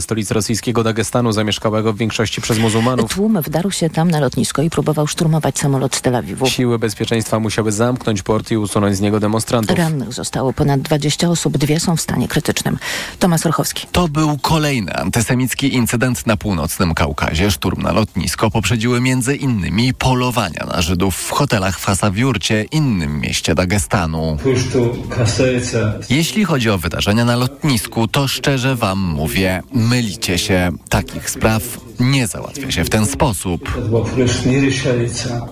stolic rosyjskiego Dagestanu, zamieszkałego w większości przez muzułmanów. Tłum wdarł się tam na lotnisko i próbował szturmować samolot z Tel Awiwu. Siły bezpieczeństwa musiały zamknąć port i usunąć z niego demonstrantów. Rannych zostało ponad 20 osób, dwie są w stanie krytycznym. Tomasz Orchowski. To był kolejny antysemicki incydent na północnym Kaukazie. Szturm na lotnisko poprzedziły między innymi polowania na Żydów w hotelach w Hasawiurcie, innym mieście Dagestanu. Jeśli chodzi o wydarzenia na lotnisku, to szczerze wam mówię, mylicie się. Takich spraw nie załatwia się w ten sposób.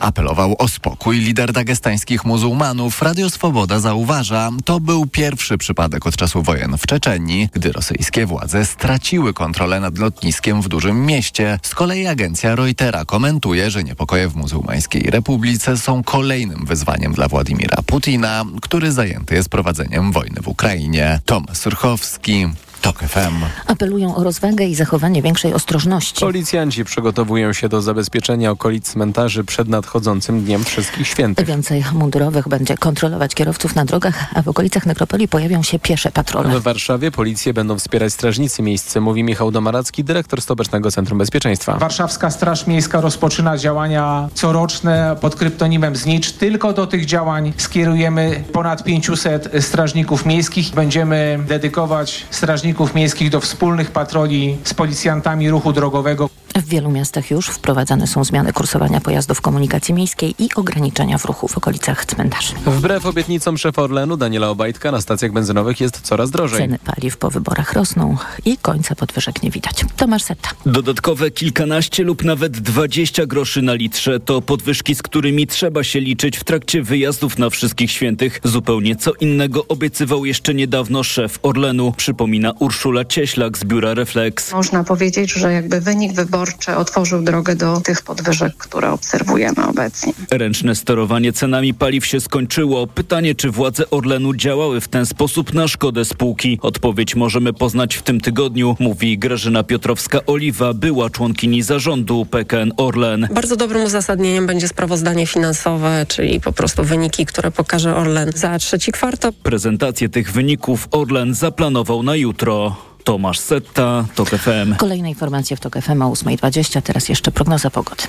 Apelował o spokój lider dagestańskich muzułmanów. Radio Swoboda zauważa, to był pierwszy przypadek od czasu wojen w Czeczenii, gdy rosyjskie władze straciły kontrolę nad lotniskiem w dużym mieście. Z kolei agencja Reutera komentuje, że niepokoje w muzułmańskiej republice są kolejnym wyzwaniem dla Władimira Putina, który zajęty jest prowadzeniem wojny w Ukrainie. Tomasz Surchowski, TOK FM. Apelują o rozwagę i zachowanie większej ostrożności. Policjanci przygotowują się do zabezpieczenia okolic cmentarzy przed nadchodzącym Dniem Wszystkich Świętych. Więcej mundurowych będzie kontrolować kierowców na drogach, a w okolicach nekropolii pojawią się piesze patrole. W Warszawie policję będą wspierać strażnicy miejscy, mówi Michał Domaracki, dyrektor Stołecznego Centrum Bezpieczeństwa. Warszawska Straż Miejska rozpoczyna działania coroczne pod kryptonimem Znicz. Tylko do tych działań skierujemy ponad 500 strażników miejskich. Będziemy dedykować strażników miejskich do wspólnych patroli z policjantami ruchu drogowego. W wielu miastach już wprowadzane są zmiany kursowania pojazdów komunikacji miejskiej i ograniczenia w ruchu w okolicach cmentarzy. Wbrew obietnicom szefa Orlenu Daniela Obajtka na stacjach benzynowych jest coraz drożej. Ceny paliw po wyborach rosną i końca podwyżek nie widać. Tomasz Setta. Dodatkowe kilkanaście lub nawet 20 groszy na litrze to podwyżki, z którymi trzeba się liczyć w trakcie wyjazdów na Wszystkich Świętych. Zupełnie co innego obiecywał jeszcze niedawno szef Orlenu, przypomina Urszula Cieślak z biura Reflex. Można powiedzieć, że jakby wynik wyborczy otworzył drogę do tych podwyżek, które obserwujemy obecnie. Ręczne sterowanie cenami paliw się skończyło. Pytanie, czy władze Orlenu działały w ten sposób na szkodę spółki? Odpowiedź możemy poznać w tym tygodniu, mówi Grażyna Piotrowska-Oliwa, była członkini zarządu PKN Orlen. Bardzo dobrym uzasadnieniem będzie sprawozdanie finansowe, czyli po prostu wyniki, które pokaże Orlen za trzeci kwartał. Prezentację tych wyników Orlen zaplanował na jutro. Tomasz Setta, TOK FM. Kolejne informacje w TOK FM o 8.20, teraz jeszcze prognoza pogody.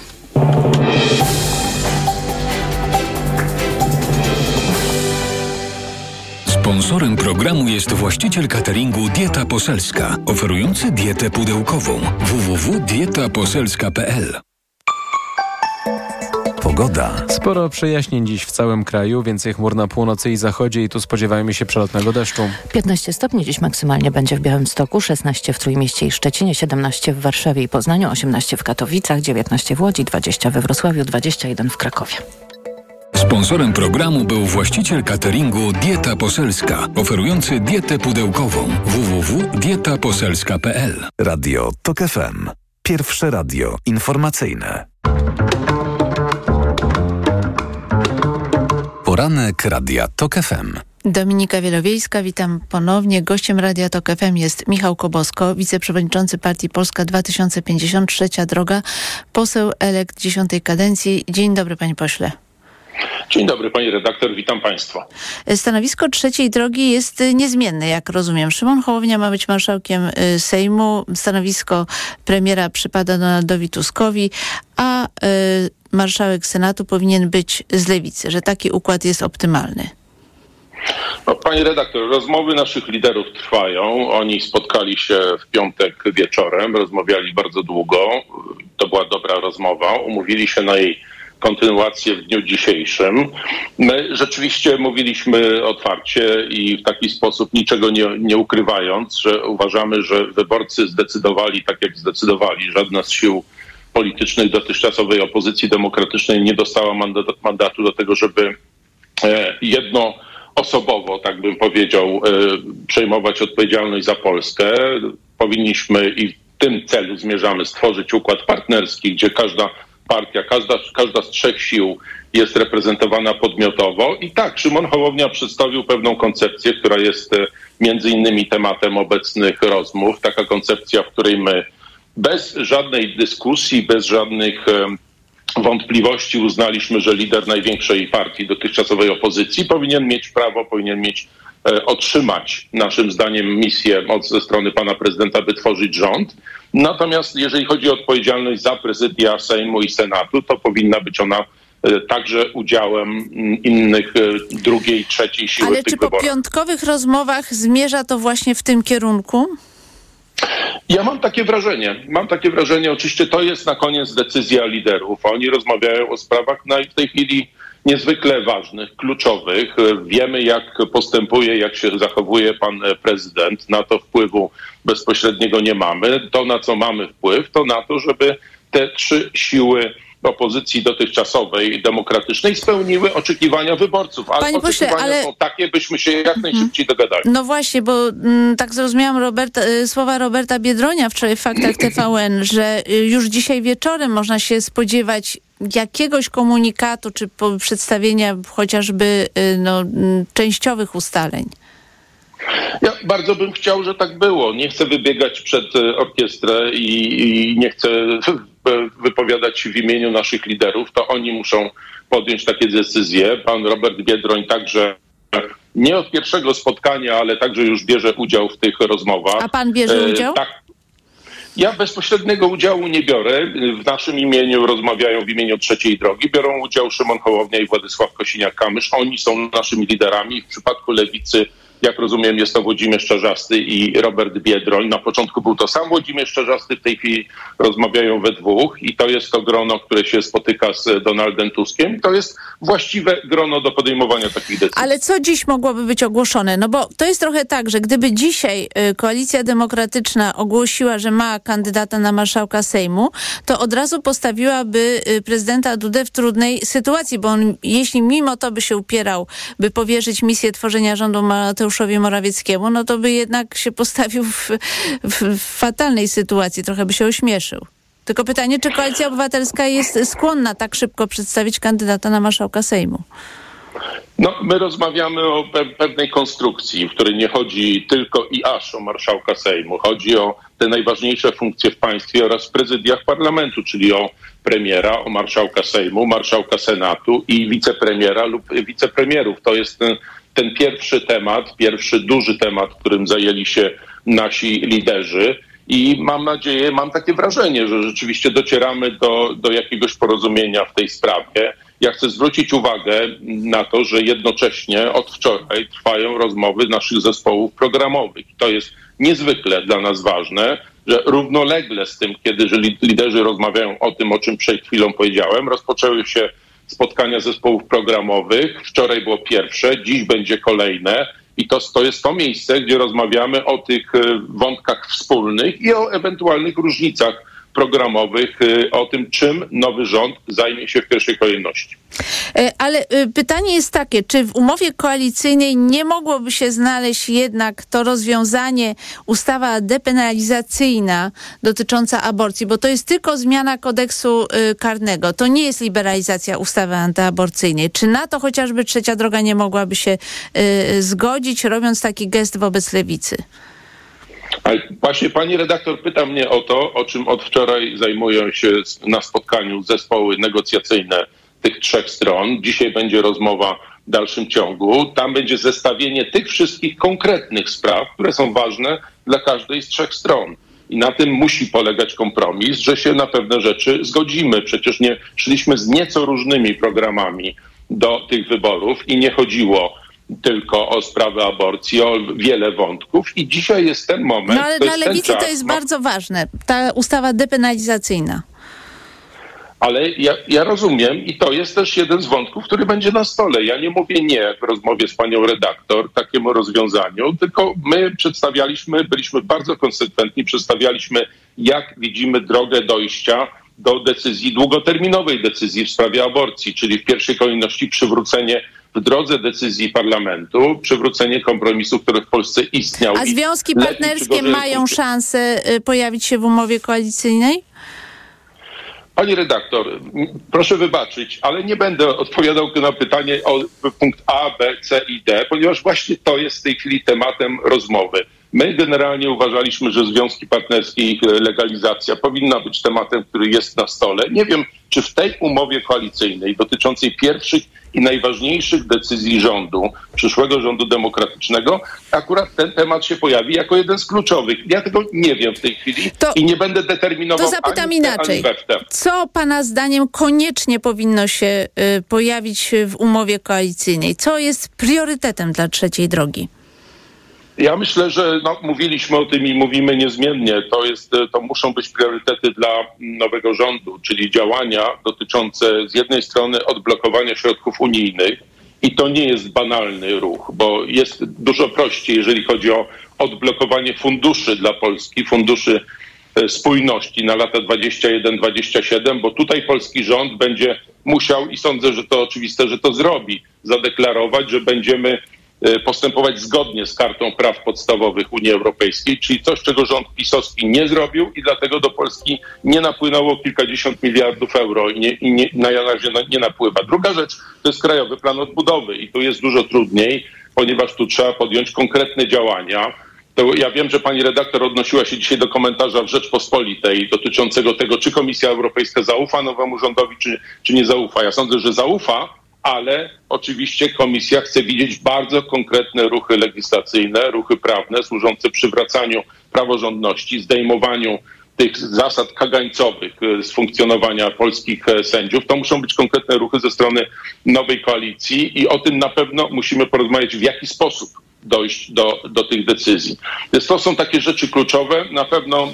Sponsorem programu jest właściciel cateringu Dieta Poselska, oferujący dietę pudełkową www.dietaposelska.pl. Pogoda. Sporo przejaśnień dziś w całym kraju, więcej chmur na północy i zachodzie i tu spodziewajmy się przelotnego deszczu. 15 stopni dziś maksymalnie będzie w Białymstoku, 16 w Trójmieście i Szczecinie, 17 w Warszawie i Poznaniu, 18 w Katowicach, 19 w Łodzi, 20 we Wrocławiu, 21 w Krakowie. Sponsorem programu był właściciel cateringu Dieta Poselska, oferujący dietę pudełkową www.dietaposelska.pl. Radio TOK FM. Pierwsze radio informacyjne. Poranek Radia TOK FM. Dominika Wielowiejska, witam ponownie. Gościem Radia Tok FM jest Michał Kobosko, wiceprzewodniczący Partii Polska 2053 Droga, poseł elekt dziesiątej kadencji. Dzień dobry panie pośle. Dzień dobry pani redaktor, witam państwa. Stanowisko trzeciej drogi jest niezmienne, jak rozumiem. Szymon Hołownia ma być marszałkiem y, Sejmu. Stanowisko premiera przypada Donaldowi Tuskowi, a y, marszałek Senatu powinien być z lewicy, że taki układ jest optymalny. No, pani redaktor, rozmowy naszych liderów trwają. Oni spotkali się w piątek wieczorem, rozmawiali bardzo długo. To była dobra rozmowa. Umówili się na jej kontynuację w dniu dzisiejszym. My rzeczywiście mówiliśmy otwarcie i w taki sposób niczego nie, nie ukrywając, że uważamy, że wyborcy zdecydowali tak, jak zdecydowali. Żadna z sił politycznych dotychczasowej opozycji demokratycznej nie dostała mandatu, do tego, żeby e, jedno osobowo, tak bym powiedział, e, przejmować odpowiedzialność za Polskę. Powinniśmy i w tym celu zmierzamy stworzyć układ partnerski, gdzie każda partia, każda, każda z trzech sił jest reprezentowana podmiotowo. I tak, Szymon Hołownia przedstawił pewną koncepcję, która jest e, między innymi tematem obecnych rozmów. Taka koncepcja, w której my bez żadnej dyskusji, bez żadnych wątpliwości uznaliśmy, że lider największej partii dotychczasowej opozycji powinien mieć prawo, powinien mieć e, otrzymać, naszym zdaniem, misję od, ze strony pana prezydenta, by tworzyć rząd. Natomiast jeżeli chodzi o odpowiedzialność za prezydia Sejmu i Senatu, to powinna być ona e, także udziałem innych e, drugiej, trzeciej siły Ale czy po wyborach. piątkowych rozmowach zmierza to właśnie w tym kierunku? Ja mam takie wrażenie. Mam takie wrażenie, oczywiście to jest na koniec decyzja liderów. Oni rozmawiają o sprawach no, w tej chwili niezwykle ważnych, kluczowych. Wiemy, jak postępuje, jak się zachowuje pan prezydent. Na to wpływu bezpośredniego nie mamy. To, na co mamy wpływ, to na to, żeby te trzy siły opozycji dotychczasowej, demokratycznej spełniły oczekiwania wyborców. A Panie pośle, oczekiwania ale- są takie, byśmy się jak najszybciej dogadali. No właśnie, bo mm, tak zrozumiałam Roberta, y, słowa Roberta Biedronia wczoraj w Faktach TVN, że y, już dzisiaj wieczorem można się spodziewać jakiegoś komunikatu czy przedstawienia chociażby y, no, mm, częściowych ustaleń. Ja bardzo bym chciał, że tak było. Nie chcę wybiegać przed orkiestrę i, i nie chcę wypowiadać się w imieniu naszych liderów. To oni muszą podjąć takie decyzje. Pan Robert Biedroń także nie od pierwszego spotkania, ale także już bierze udział w tych rozmowach. A pan bierze E, udział? Tak. Ja bezpośredniego udziału nie biorę. W naszym imieniu rozmawiają w imieniu trzeciej drogi. Biorą udział Szymon Hołownia i Władysław Kosiniak-Kamysz. Oni są naszymi liderami. W przypadku lewicy, jak rozumiem, jest to Włodzimierz Czarzasty i Robert Biedroń. Na początku był to sam Włodzimierz Czarzasty, w tej chwili rozmawiają we dwóch i to jest to grono, które się spotyka z Donaldem Tuskiem. To jest właściwe grono do podejmowania takich decyzji. Ale co dziś mogłoby być ogłoszone? No bo to jest trochę tak, że gdyby dzisiaj y, Koalicja Demokratyczna ogłosiła, że ma kandydata na marszałka Sejmu, to od razu postawiłaby y, prezydenta Dudę w trudnej sytuacji, bo on, jeśli mimo to by się upierał, by powierzyć misję tworzenia rządu Mateuszowi Morawieckiemu, no to by jednak się postawił w, w, w fatalnej sytuacji, trochę by się ośmieszył. Tylko pytanie, czy Koalicja Obywatelska jest skłonna tak szybko przedstawić kandydata na marszałka Sejmu? No, my rozmawiamy o pe pewnej konstrukcji, w której nie chodzi tylko i aż o marszałka Sejmu. Chodzi o te najważniejsze funkcje w państwie oraz w prezydiach parlamentu, czyli o premiera, o marszałka Sejmu, marszałka Senatu i wicepremiera lub wicepremierów. To jest ten, pierwszy temat, pierwszy duży temat, którym zajęli się nasi liderzy. I mam nadzieję, mam takie wrażenie, że rzeczywiście docieramy do, do jakiegoś porozumienia w tej sprawie. Ja chcę zwrócić uwagę na to, że jednocześnie od wczoraj trwają rozmowy naszych zespołów programowych. To jest niezwykle dla nas ważne, że równolegle z tym, kiedy liderzy rozmawiają o tym, o czym przed chwilą powiedziałem, rozpoczęły się spotkania zespołów programowych. Wczoraj było pierwsze, dziś będzie kolejne. I to, to jest to miejsce, gdzie rozmawiamy o tych e, wątkach wspólnych i o ewentualnych różnicach programowych, e, o tym, czym nowy rząd zajmie się w pierwszej kolejności. E, Ale e, pytanie jest takie, czy w umowie koalicyjnej nie mogłoby się znaleźć jednak to rozwiązanie, ustawa depenalizacyjna dotycząca aborcji, bo to jest tylko zmiana kodeksu e, karnego, to nie jest liberalizacja ustawy antyaborcyjnej. Czy na to chociażby trzecia droga nie mogłaby się zgodzić, robiąc taki gest wobec lewicy? Właśnie pani redaktor pyta mnie o to, o czym od wczoraj zajmują się na spotkaniu zespoły negocjacyjne tych trzech stron. Dzisiaj będzie rozmowa w dalszym ciągu. Tam będzie zestawienie tych wszystkich konkretnych spraw, które są ważne dla każdej z trzech stron. I na tym musi polegać kompromis, że się na pewne rzeczy zgodzimy. Przecież nie szliśmy z nieco różnymi programami do tych wyborów i nie chodziło tylko o sprawę aborcji, o wiele wątków. I dzisiaj jest ten moment. No ale dla lewicy to jest no. bardzo ważne, ta ustawa depenalizacyjna. Ale ja, ja rozumiem i to jest też jeden z wątków, który będzie na stole. Ja nie mówię nie w rozmowie z panią redaktor takiemu rozwiązaniu, tylko my przedstawialiśmy, byliśmy bardzo konsekwentni, przedstawialiśmy, jak widzimy drogę dojścia do decyzji, długoterminowej decyzji w sprawie aborcji, czyli w pierwszej kolejności przywrócenie w drodze decyzji parlamentu, przywrócenie kompromisu, który w Polsce istniał. A związki partnerskie mają szansę y, pojawić się w umowie koalicyjnej? Pani redaktor, proszę wybaczyć, ale nie będę odpowiadał na pytanie o punkt A, B, C i D, ponieważ właśnie to jest w tej chwili tematem rozmowy. My generalnie uważaliśmy, że związki partnerskie i ich legalizacja powinna być tematem, który jest na stole. Nie wiem, czy w tej umowie koalicyjnej dotyczącej pierwszych i najważniejszych decyzji rządu, przyszłego rządu demokratycznego, akurat ten temat się pojawi jako jeden z kluczowych. Ja tego nie wiem w tej chwili to, i nie będę determinował. To zapytam ani inaczej. Ani Co pana zdaniem koniecznie powinno się y, pojawić w umowie koalicyjnej? Co jest priorytetem dla trzeciej drogi? Ja myślę, że no, mówiliśmy o tym i mówimy niezmiennie. To, jest, to muszą być priorytety dla nowego rządu, czyli działania dotyczące z jednej strony odblokowania środków unijnych, i to nie jest banalny ruch, bo jest dużo prościej, jeżeli chodzi o odblokowanie funduszy dla Polski, funduszy e, spójności na lata 21-27, bo tutaj polski rząd będzie musiał, i sądzę, że to oczywiste, że to zrobi, zadeklarować, że będziemy postępować zgodnie z Kartą Praw Podstawowych Unii Europejskiej, czyli coś, czego rząd pisowski nie zrobił i dlatego do Polski nie napłynęło kilkadziesiąt miliardów euro i, nie, i nie, na razie nie napływa. Druga rzecz to jest Krajowy Plan Odbudowy i tu jest dużo trudniej, ponieważ tu trzeba podjąć konkretne działania. To ja wiem, że pani redaktor odnosiła się dzisiaj do komentarza w Rzeczpospolitej dotyczącego tego, czy Komisja Europejska zaufa nowemu rządowi, czy, czy nie zaufa. Ja sądzę, że zaufa, ale oczywiście komisja chce widzieć bardzo konkretne ruchy legislacyjne, ruchy prawne służące przywracaniu praworządności, zdejmowaniu tych zasad kagańcowych e, z funkcjonowania polskich e, sędziów. To muszą być konkretne ruchy ze strony nowej koalicji i o tym na pewno musimy porozmawiać, w jaki sposób dojść do, do tych decyzji. Więc to są takie rzeczy kluczowe, na pewno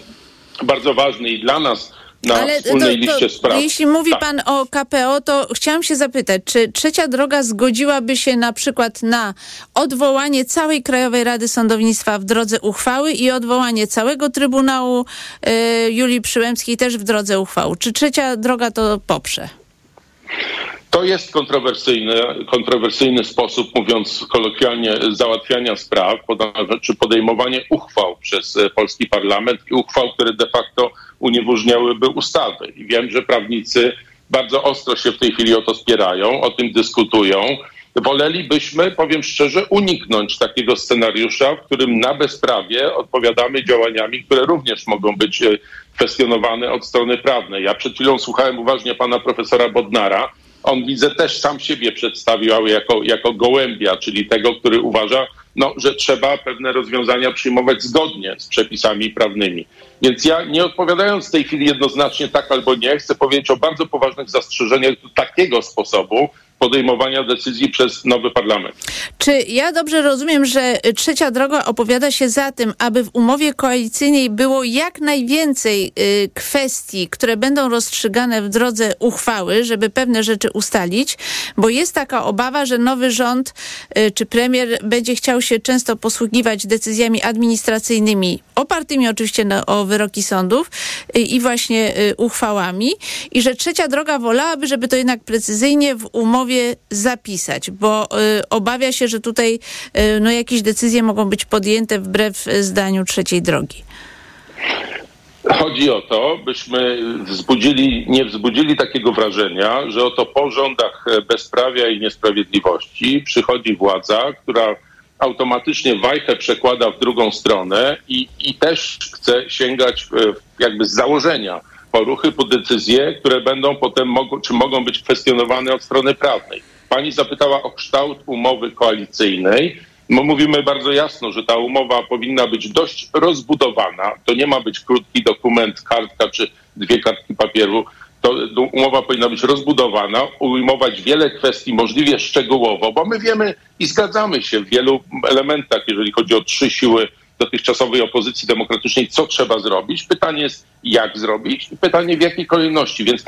bardzo ważne i dla nas, na Ale wspólnej to, liście spraw. Jeśli mówi tak. pan o KPO, to chciałam się zapytać, czy trzecia droga zgodziłaby się na przykład na odwołanie całej Krajowej Rady Sądownictwa w drodze uchwały i odwołanie całego Trybunału y, Julii Przyłębskiej też w drodze uchwały? Czy trzecia droga to poprze? To jest kontrowersyjny, kontrowersyjny sposób, mówiąc kolokwialnie, załatwiania spraw, czy podejmowanie uchwał przez e, polski parlament i uchwał, które de facto unieważniałyby ustawy. I wiem, że prawnicy bardzo ostro się w tej chwili o to spierają, o tym dyskutują. Wolelibyśmy, powiem szczerze, uniknąć takiego scenariusza, w którym na bezprawie odpowiadamy działaniami, które również mogą być e, kwestionowane od strony prawnej. Ja przed chwilą słuchałem uważnie pana profesora Bodnara, on widzę też sam siebie przedstawił jako, jako gołębia, czyli tego, który uważa, no, że trzeba pewne rozwiązania przyjmować zgodnie z przepisami prawnymi. Więc ja nie odpowiadając w tej chwili jednoznacznie tak albo nie, chcę powiedzieć o bardzo poważnych zastrzeżeniach do takiego sposobu, podejmowania decyzji przez nowy parlament. Czy ja dobrze rozumiem, że trzecia droga opowiada się za tym, aby w umowie koalicyjnej było jak najwięcej y, kwestii, które będą rozstrzygane w drodze uchwały, żeby pewne rzeczy ustalić, bo jest taka obawa, że nowy rząd y, czy premier będzie chciał się często posługiwać decyzjami administracyjnymi, opartymi oczywiście na, o wyroki sądów y, i właśnie y, uchwałami i że trzecia droga wolałaby, żeby to jednak precyzyjnie w umowie zapisać, bo y, obawia się, że tutaj y, no, jakieś decyzje mogą być podjęte wbrew zdaniu trzeciej drogi. Chodzi o to, byśmy wzbudzili, nie wzbudzili takiego wrażenia, że oto po rządach bezprawia i niesprawiedliwości przychodzi władza, która automatycznie wajchę przekłada w drugą stronę i, i też chce sięgać e, jakby z założenia po ruchy, po decyzje, które będą potem mogą, czy mogą być kwestionowane od strony prawnej. Pani zapytała o kształt umowy koalicyjnej. No, mówimy bardzo jasno, że ta umowa powinna być dość rozbudowana. To nie ma być krótki dokument, kartka czy dwie kartki papieru. To umowa powinna być rozbudowana, ujmować wiele kwestii możliwie szczegółowo, bo my wiemy i zgadzamy się w wielu elementach, jeżeli chodzi o trzy siły dotychczasowej opozycji demokratycznej, co trzeba zrobić. Pytanie jest, jak zrobić i pytanie w jakiej kolejności. Więc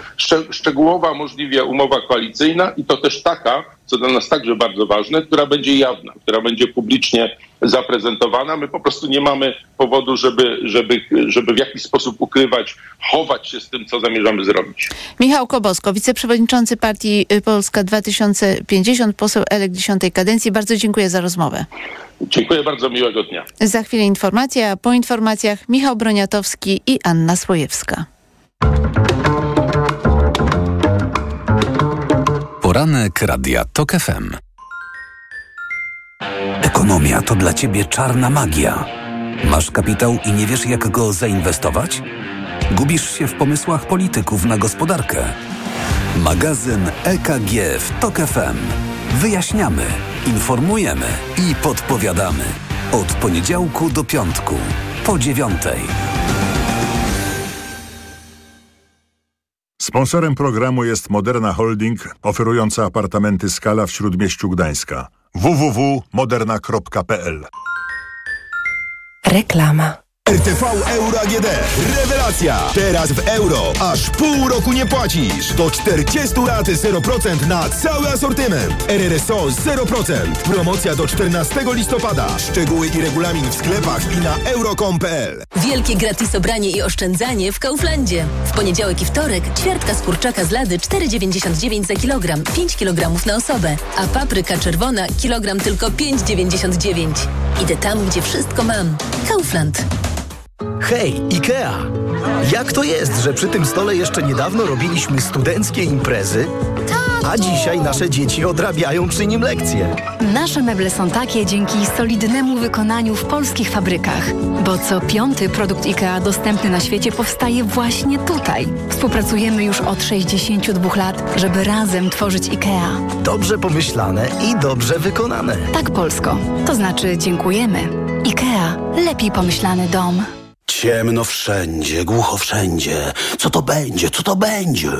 szczegółowa możliwie umowa koalicyjna i to też taka, co dla nas także bardzo ważne, która będzie jawna, która będzie publicznie zaprezentowana. My po prostu nie mamy powodu, żeby, żeby, żeby w jakiś sposób ukrywać, chować się z tym, co zamierzamy zrobić. Michał Kobosko, wiceprzewodniczący partii Polska 2050, poseł elek 10 kadencji. Bardzo dziękuję za rozmowę. Dziękuję bardzo, miłego dnia. Za chwilę informacja, a po informacjach Michał Broniatowski i Anna Swojewska. Poranek Radia TOK FM. Ekonomia to dla Ciebie czarna magia. Masz kapitał i nie wiesz, jak go zainwestować? Gubisz się w pomysłach polityków na gospodarkę? Magazyn EKG w TOK FM. Wyjaśniamy, informujemy i podpowiadamy. Od poniedziałku do piątku, po dziewiątej. Sponsorem programu jest Moderna Holding, oferująca apartamenty Skala w Śródmieściu Gdańska. www.moderna.pl Reklama. RTV Euro AGD. Rewelacja! Teraz w euro. Aż pół roku nie płacisz. Do 40 lat 0% na cały asortyment. RRSO 0%. Promocja do 14 listopada. Szczegóły i regulamin w sklepach i na euro.com.pl. Wielkie gratis obranie i oszczędzanie w Kauflandzie. W poniedziałek i wtorek ćwiartka z kurczaka z lady 4,99 za kilogram, 5 kg na osobę, a papryka czerwona kilogram tylko 5,99. Idę tam, gdzie wszystko mam. Kaufland. Hej, IKEA! Jak to jest, że przy tym stole jeszcze niedawno robiliśmy studenckie imprezy, a dzisiaj nasze dzieci odrabiają przy nim lekcje? Nasze meble są takie dzięki solidnemu wykonaniu w polskich fabrykach, bo co piąty produkt IKEA dostępny na świecie powstaje właśnie tutaj. Współpracujemy już od 62 lat, żeby razem tworzyć IKEA. Dobrze pomyślane i dobrze wykonane. Tak, Polsko. To znaczy dziękujemy. IKEA. Lepiej pomyślany dom. Ciemno wszędzie, głucho wszędzie. Co to będzie? Co to będzie?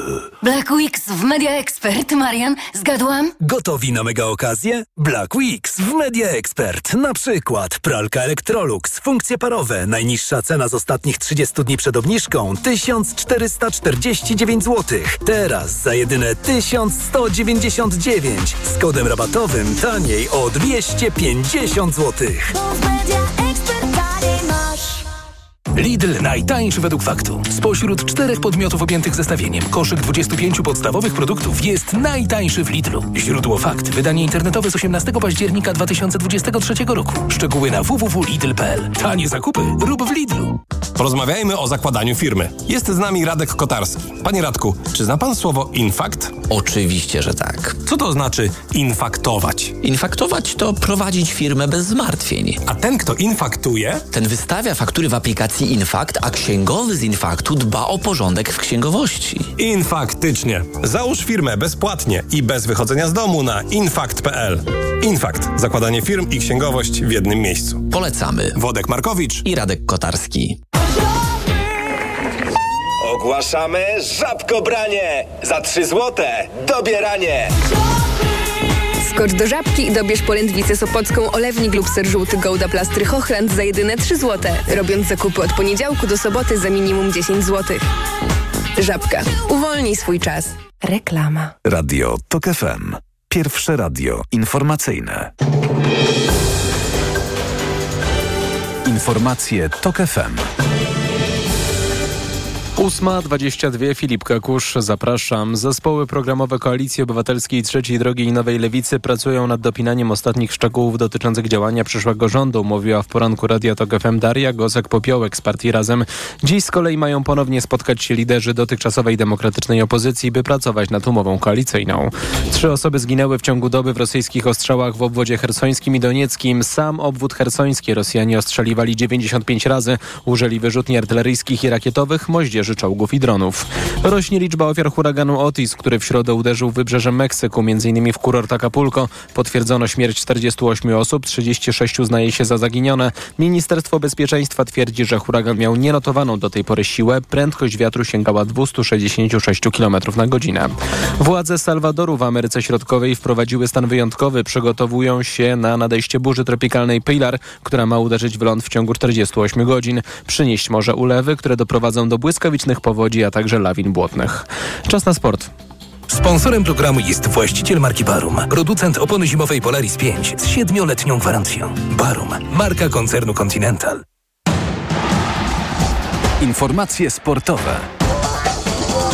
Black Weeks w Media Expert. Marian, zgadłam? Gotowi na mega okazję? Black Weeks w Media Expert. Na przykład pralka Electrolux, funkcje parowe. Najniższa cena z ostatnich 30 dni przed obniżką 1449 zł. Teraz za jedyne 1199. Z kodem rabatowym taniej o 250 zł. Lidl najtańszy według faktu. Spośród czterech podmiotów objętych zestawieniem koszyk 25 podstawowych produktów jest najtańszy w Lidlu. Źródło fakt. Wydanie internetowe z 18 października 2023 roku. Szczegóły na www.lidl.pl. Tanie zakupy rób w Lidlu. Porozmawiajmy o zakładaniu firmy. Jest z nami Radek Kotarski. Panie Radku, czy zna pan słowo infakt? Oczywiście, że tak. Co to znaczy infaktować? Infaktować to prowadzić firmę bez zmartwień. A ten, kto infaktuje? Ten wystawia faktury w aplikacji Infakt, a księgowy z Infaktu dba o porządek w księgowości. Infaktycznie. Załóż firmę bezpłatnie i bez wychodzenia z domu na infakt.pl. Infakt. Zakładanie firm i księgowość w jednym miejscu. Polecamy. Wodek Markowicz i Radek Kotarski. Ogłaszamy żabkobranie! Za 3 złote dobieranie! Skocz do żabki i dobierz polędwicę sopocką, olewnik lub ser żółty Gouda Plastry Hochland za jedyne 3 zł. Robiąc zakupy od poniedziałku do soboty za minimum 10 zł. Żabka. Uwolnij swój czas. Reklama. Radio TOK FM. Pierwsze radio informacyjne. Informacje TOK FM. 8.22 Filip Kakusz, zapraszam. Zespoły programowe Koalicji Obywatelskiej Trzeciej Drogi i Nowej Lewicy pracują nad dopinaniem ostatnich szczegółów dotyczących działania przyszłego rządu, mówiła w poranku Radia Tok FM Daria Gosek-Popiołek z partii Razem. Dziś z kolei mają ponownie spotkać się liderzy dotychczasowej demokratycznej opozycji, by pracować nad umową koalicyjną. Trzy osoby zginęły w ciągu doby w rosyjskich ostrzałach w obwodzie hersońskim i donieckim. Sam obwód hersoński Rosjanie ostrzeliwali 95 razy, użyli wyrzutni artyleryjskich i rakietowych, moździerzy czołgów i dronów. Rośnie liczba ofiar huraganu Otis, który w środę uderzył wybrzeżem Meksyku, m.in. w kurort Acapulco. Potwierdzono śmierć 48 osób, 36 uznaje się za zaginione. Ministerstwo Bezpieczeństwa twierdzi, że huragan miał nienotowaną do tej pory siłę. Prędkość wiatru sięgała 266 km na godzinę. Władze Salwadoru w Ameryce Środkowej wprowadziły stan wyjątkowy. Przygotowują się na nadejście burzy tropikalnej Pilar, która ma uderzyć w ląd w ciągu 48 godzin. Przynieść może ulewy, które doprowadzą do błyskawicznych powodzi, a także lawin błotnych. Czas na sport. Sponsorem programu jest właściciel marki Barum, producent opony zimowej Polaris 5 z siedmioletnią gwarancją. Barum, marka koncernu Continental. Informacje sportowe.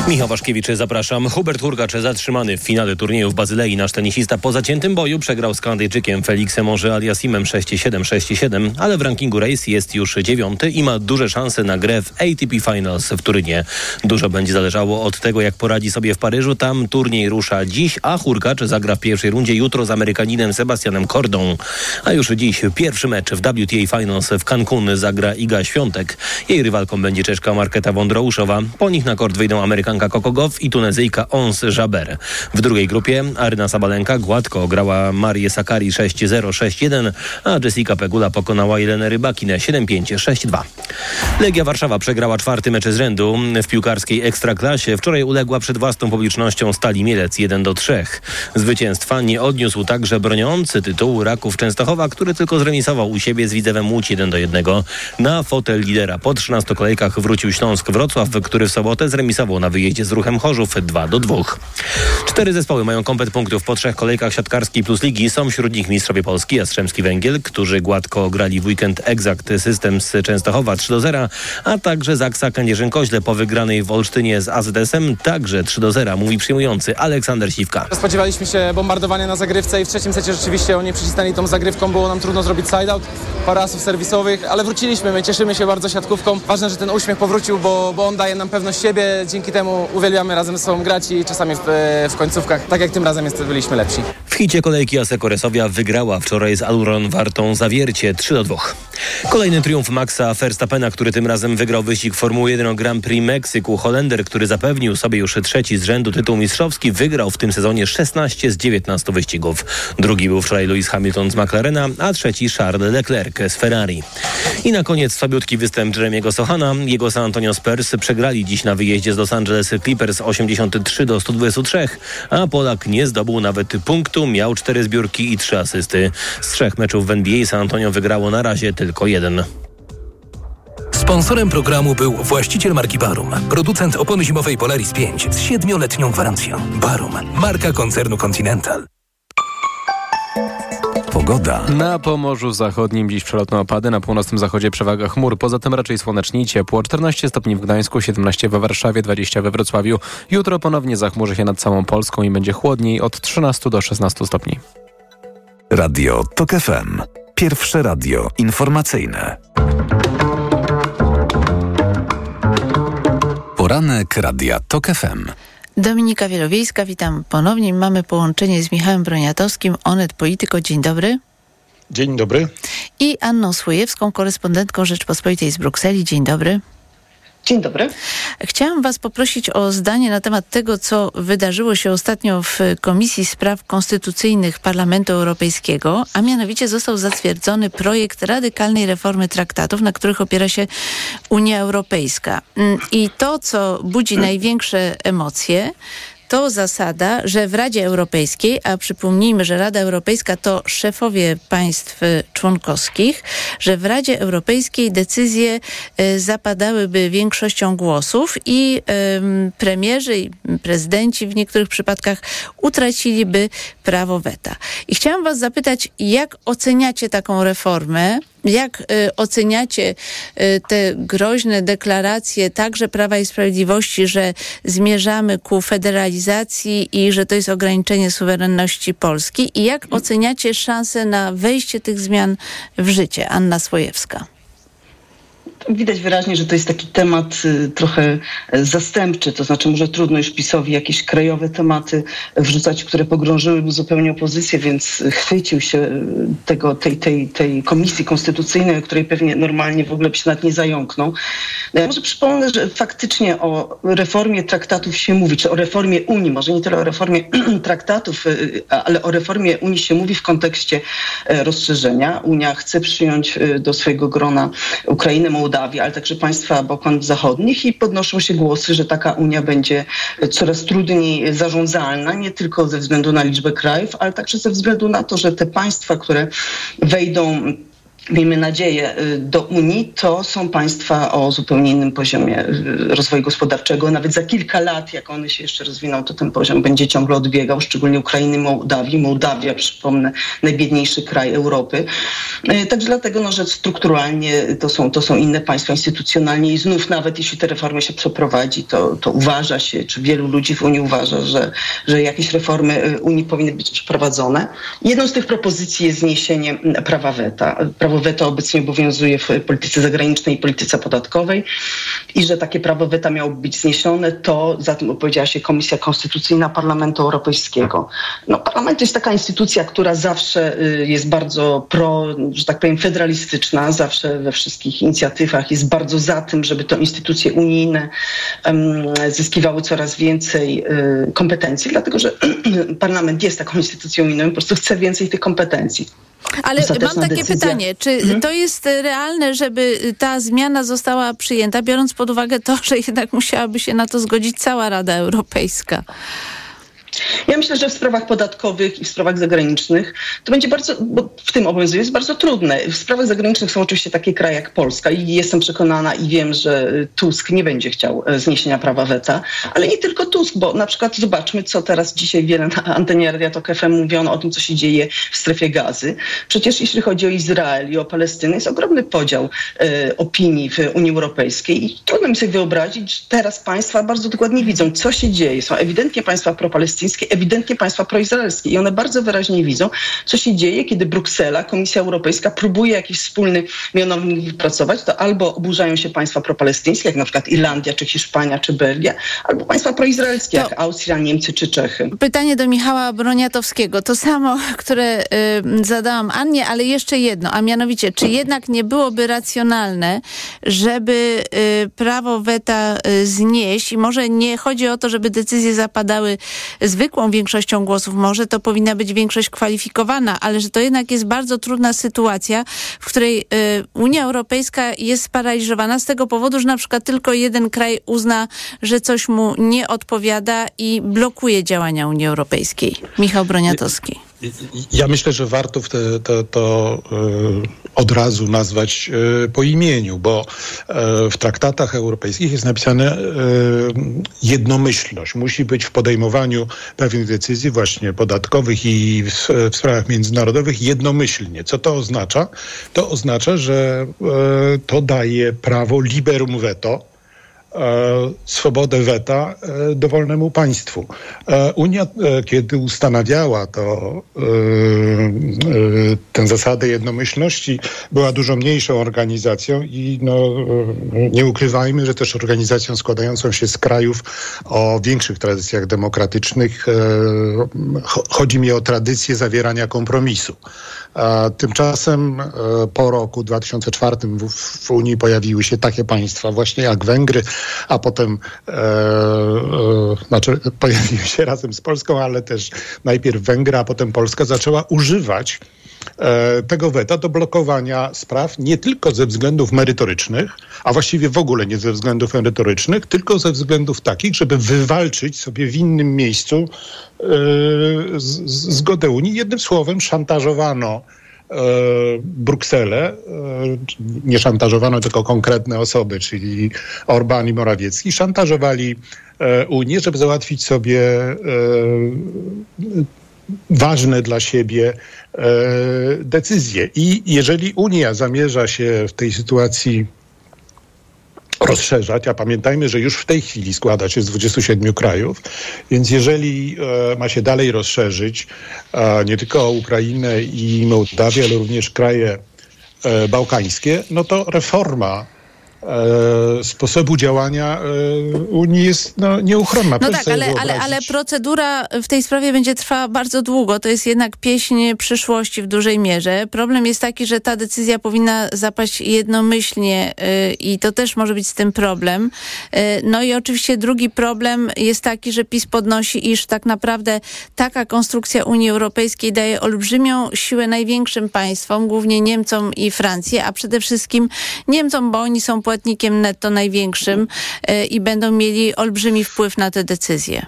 Michał Waszkiewicz, zapraszam. Hubert Hurkacz zatrzymany w finale turnieju w Bazylei. Nasz tenisista po zaciętym boju przegrał z Kanadyjczykiem Felixem Może Aliasimem 6-7, 6-7, ale w rankingu race jest już dziewiąty i ma duże szanse na grę w ATP Finals w Turynie. Dużo będzie zależało od tego, jak poradzi sobie w Paryżu. Tam turniej rusza dziś, a Hurkacz zagra w pierwszej rundzie jutro z Amerykaninem Sebastianem Kordą. A już dziś pierwszy mecz w WTA Finals w Cancun zagra Iga Świątek. Jej rywalką będzie Czeszka Marketa Wondrouszowa. Po nich na kort wyjdą Amerykanka Kokogow i Tunezyjka Ons Jaber. W drugiej grupie Aryna Sabalenka gładko grała Marię Sakari 6-0, 6-1, a Jessica Pegula pokonała Jelenę Rybakinę 7-5, 6-2. Legia Warszawa przegrała czwarty mecz z rzędu w piłkarskiej Ekstraklasie. Wczoraj uległa przed własną publicznością Stali Mielec 1-3. Zwycięstwa nie odniósł także broniący tytułu Raków Częstochowa, który tylko zremisował u siebie z Widzewem Łódź 1-1. Na fotel lidera po 13 kolejkach wrócił Śląsk Wrocław, który w sobotę zremisował na wyjeździe z ruchem Chorzów 2 do 2. Cztery zespoły mają komplet punktów po trzech kolejkach siatkarskiej plus ligi. Są wśród nich mistrzowie Polski, Jastrzębski Węgiel, którzy gładko grali w weekend Exact System z Częstochowa 3 do 0, a także Zaksa Kędzierzyn-Koźle po wygranej w Olsztynie z AZS-em także 3 do 0, mówi przyjmujący Aleksander Siwka. Spodziewaliśmy się bombardowania na zagrywce i w trzecim secie rzeczywiście oni przycisnęli tą zagrywką, było nam trudno zrobić side-out, parę asów serwisowych, ale wróciliśmy, my cieszymy się bardzo siatkówką. Ważne, że ten uśmiech powrócił, bo, bo on daje nam pewność siebie, dzięki temu uwielbiamy razem ze sobą grać i czasami w, w końcówkach, tak jak tym razem jest, byliśmy lepsi. W hicie kolejki Resowia wygrała wczoraj z Aluron Wartą Zawiercie 3 do 2. Kolejny triumf Maxa Verstappena, który tym razem wygrał wyścig Formuły 1 Grand Prix Meksyku. Holender, który zapewnił sobie już trzeci z rzędu tytuł mistrzowski, wygrał w tym sezonie 16 z 19 wyścigów. Drugi był wczoraj Lewis Hamilton z McLarena, a trzeci Charles Leclerc z Ferrari. I na koniec słabiutki występ Jeremiego Sohana. Jego San Antonio Spurs przegrali dziś na wyjeździe z Los Angeles Clippers 83 do 123, a Polak nie zdobył nawet punktu, miał cztery zbiórki i trzy asysty. Z trzech meczów w NBA San Antonio wygrało na razie tylko jeden. Sponsorem programu był właściciel marki Barum, producent opony zimowej Polaris 5 z siedmioletnią gwarancją. Barum, marka koncernu Continental. Pogoda. Na Pomorzu Zachodnim dziś przelotne opady, na północnym zachodzie przewaga chmur. Poza tym raczej słonecznie i ciepło. 14 stopni w Gdańsku, 17 we Warszawie, 20 we Wrocławiu. Jutro ponownie zachmurzy się nad całą Polską i będzie chłodniej od 13 do 16 stopni. Radio TOK FM. Pierwsze radio informacyjne. Poranek Radia TOK FM. Dominika Wielowiejska, witam ponownie. Mamy połączenie z Michałem Broniatowskim, Onet Polityko. Dzień dobry. Dzień dobry. I Anną Słojewską, korespondentką Rzeczpospolitej z Brukseli. Dzień dobry. Dzień dobry. Chciałam Was poprosić o zdanie na temat tego, co wydarzyło się ostatnio w Komisji Spraw Konstytucyjnych Parlamentu Europejskiego, a mianowicie został zatwierdzony projekt radykalnej reformy traktatów, na których opiera się Unia Europejska. I to, co budzi największe emocje, to zasada, że w Radzie Europejskiej, a przypomnijmy, że Rada Europejska to szefowie państw członkowskich, że w Radzie Europejskiej decyzje y, zapadałyby większością głosów i y, premierzy i prezydenci w niektórych przypadkach utraciliby prawo weta. I chciałam was zapytać, jak oceniacie taką reformę? Jak y, oceniacie y, te groźne deklaracje także Prawa i Sprawiedliwości, że zmierzamy ku federalizacji i że to jest ograniczenie suwerenności Polski? I jak oceniacie szanse na wejście tych zmian w życie? Anna Swojewska. Widać wyraźnie, że to jest taki temat y, trochę zastępczy, to znaczy może trudno już PiSowi jakieś krajowe tematy wrzucać, które pogrążyłyby zupełnie opozycję, więc chwycił się y, tego, tej, tej, tej komisji konstytucyjnej, o której pewnie normalnie w ogóle by się nawet nie zająknął. Ja może przypomnę, że faktycznie o reformie traktatów się mówi, czy o reformie Unii, może nie tyle o reformie traktatów, y, ale o reformie Unii się mówi w kontekście e, rozszerzenia. Unia chce przyjąć do swojego grona Ukrainę, Mołdawię, Mołdawii, ale także państwa Bałkanów Zachodnich i podnoszą się głosy, że taka Unia będzie coraz trudniej zarządzalna, nie tylko ze względu na liczbę krajów, ale także ze względu na to, że te państwa, które wejdą miejmy nadzieję, y, do Unii, to są państwa o zupełnie innym poziomie y, rozwoju gospodarczego. Nawet za kilka lat, jak one się jeszcze rozwiną, to ten poziom będzie ciągle odbiegał, szczególnie Ukrainy, Mołdawii. Mołdawia, przypomnę, najbiedniejszy kraj Europy. Y, Także dlatego, no, że strukturalnie to są, to są inne państwa instytucjonalnie i znów nawet jeśli te reformy się przeprowadzi, to, to uważa się, czy wielu ludzi w Unii uważa, że, że jakieś reformy Unii powinny być przeprowadzone. Jedną z tych propozycji jest zniesienie mm, prawa weta. Prawo weta obecnie obowiązuje w polityce zagranicznej i polityce podatkowej i że takie prawo weta miało być zniesione, to za tym opowiedziała się Komisja Konstytucyjna Parlamentu Europejskiego. No, parlament to jest taka instytucja, która zawsze y, jest bardzo pro, że tak powiem, federalistyczna, zawsze we wszystkich inicjatywach jest bardzo za tym, żeby to instytucje unijne zyskiwały coraz więcej y, kompetencji, dlatego że parlament jest taką instytucją unijną po prostu chce więcej tych kompetencji. Ale mam takie decyzja. pytanie, czy to jest realne, żeby ta zmiana została przyjęta, biorąc pod uwagę to, że jednak musiałaby się na to zgodzić cała Rada Europejska? Ja myślę, że w sprawach podatkowych i w sprawach zagranicznych to będzie bardzo, bo w tym obowiązuje jest bardzo trudne. W sprawach zagranicznych są oczywiście takie kraje jak Polska i jestem przekonana i wiem, że Tusk nie będzie chciał e, zniesienia prawa weta, ale nie tylko Tusk, bo na przykład zobaczmy, co teraz dzisiaj wiele na antenie Radia FM mówiono o tym, co się dzieje w strefie gazy. Przecież jeśli chodzi o Izrael i o Palestynę, jest ogromny podział e, opinii w Unii Europejskiej i trudno mi sobie wyobrazić, że teraz państwa bardzo dokładnie widzą, co się dzieje. Są ewidentnie państwa propalestyńskie, ewidentnie państwa proizraelskie i one bardzo wyraźnie widzą, co się dzieje, kiedy Bruksela, Komisja Europejska próbuje jakiś wspólny mianownik wypracować, to albo oburzają się państwa propalestyńskie, jak na przykład Irlandia, czy Hiszpania, czy Belgia, albo państwa proizraelskie, jak Austria, Niemcy, czy Czechy. Pytanie do Michała Broniatowskiego. To samo, które y, zadałam Annie, ale jeszcze jedno, a mianowicie, czy jednak nie byłoby racjonalne, żeby y, prawo weta y, znieść i może nie chodzi o to, żeby decyzje zapadały zwykłą większością głosów, może to powinna być większość kwalifikowana, ale że to jednak jest bardzo trudna sytuacja, w której y, Unia Europejska jest sparaliżowana z tego powodu, że na przykład tylko jeden kraj uzna, że coś mu nie odpowiada i blokuje działania Unii Europejskiej. Michał Broniatowski. Ja myślę, że warto te, to, y, od razu nazwać y, po imieniu, bo y, w traktatach europejskich jest napisane jednomyślność. Musi być w podejmowaniu pewnych decyzji właśnie podatkowych i w sprawach międzynarodowych jednomyślnie. Co to oznacza? To oznacza, że to daje prawo liberum veto, swobodę weta e, dowolnemu państwu. E, Unia, e, kiedy ustanawiała to, tę zasadę jednomyślności, była dużo mniejszą organizacją i no, nie ukrywajmy, że też organizacją składającą się z krajów o większych tradycjach demokratycznych. Chodzi mi o tradycję zawierania kompromisu. Tymczasem po roku 2004 w, w Unii pojawiły się takie państwa właśnie jak Węgry, a potem e, e, znaczy pojawiły się razem z Polską, ale też najpierw Węgry, a potem Polska zaczęła używać e, tego weta do blokowania spraw nie tylko ze względów merytorycznych, a właściwie w ogóle nie ze względów merytorycznych, tylko ze względów takich, żeby wywalczyć sobie w innym miejscu e, zgodę Unii. Jednym słowem szantażowano e, Brukselę, e, nie szantażowano tylko konkretne osoby, czyli Orban i Morawiecki, szantażowali e, Unię, żeby załatwić sobie e, ważne dla siebie e, decyzje. I jeżeli Unia zamierza się w tej sytuacji rozszerzać, a pamiętajmy, że już w tej chwili składa się z 27 krajów, więc jeżeli e, ma się dalej rozszerzyć, e, nie tylko o Ukrainę i Mołdawię, ale również kraje e, bałkańskie, no to reforma e, sposobu działania e, Unii jest no, nieuchronna. No tak, ale, ale, ale procedura w tej sprawie będzie trwała bardzo długo. To jest jednak pieśń przyszłości w dużej mierze. Problem jest taki, że ta decyzja powinna zapaść jednomyślnie y, i to też może być z tym problem. No i oczywiście drugi problem jest taki, że PiS podnosi, iż tak naprawdę taka konstrukcja Unii Europejskiej daje olbrzymią siłę największym państwom, głównie Niemcom i Francji, a przede wszystkim Niemcom, bo oni są płatnikiem netto największym y, i będą mieli olbrzymi wpływ na te decyzje.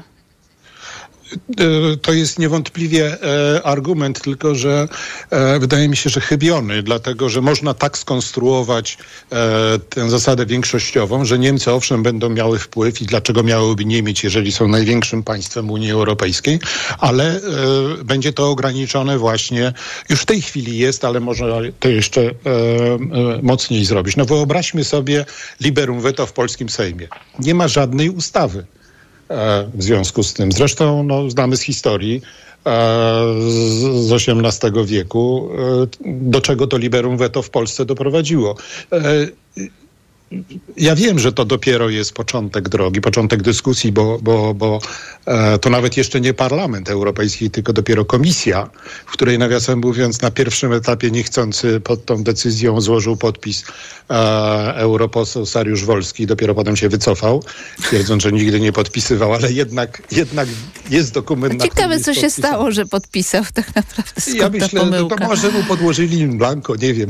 To jest niewątpliwie e, argument, tylko że e, wydaje mi się, że chybiony, dlatego że można tak skonstruować e, tę zasadę większościową, że Niemcy owszem będą miały wpływ i dlaczego miałyby nie mieć, jeżeli są największym państwem Unii Europejskiej, ale będzie to ograniczone właśnie, już w tej chwili jest, ale można to jeszcze mocniej zrobić. No wyobraźmy sobie liberum veto w polskim Sejmie. Nie ma żadnej ustawy E, w związku z tym. Zresztą no, znamy z historii e, z XVIII wieku, e, do czego to liberum veto w Polsce doprowadziło. Ja wiem, że to dopiero jest początek drogi, początek dyskusji, bo, bo, bo e, to nawet jeszcze nie Parlament Europejski, tylko dopiero Komisja, w której nawiasem mówiąc na pierwszym etapie niechcący pod tą decyzją złożył podpis e, europoseł Sariusz Wolski, dopiero potem się wycofał, twierdząc, że nigdy nie podpisywał, ale jednak, jednak jest dokument. Ciekawe, co się stało, że podpisał tak naprawdę. Skąd ja myślę, pomyłka? to może mu podłożyli blanko, nie wiem.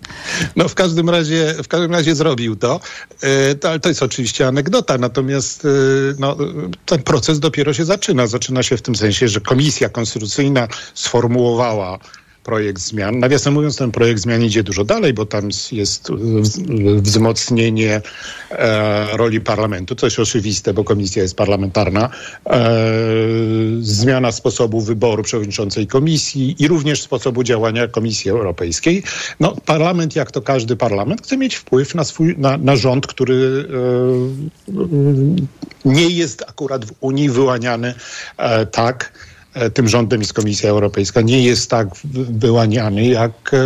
no w każdym razie, w każdym razie zrobił zrobił to, e, to ale to jest oczywiście anegdota, natomiast e, no, ten proces dopiero się zaczyna. Zaczyna się w tym sensie, że Komisja Konstytucyjna sformułowała projekt zmian. Nawiasem mówiąc, ten projekt zmian idzie dużo dalej, bo tam jest wzmocnienie e, roli parlamentu, co jest oczywiste, bo komisja jest parlamentarna, e, zmiana sposobu wyboru przewodniczącej komisji i również sposobu działania Komisji Europejskiej. No, parlament, jak to każdy parlament, chce mieć wpływ na, swój, na, na rząd, który e, nie jest akurat w Unii wyłaniany e, tak, tym rządem jest Komisja Europejska, nie jest tak wyłaniany jak e,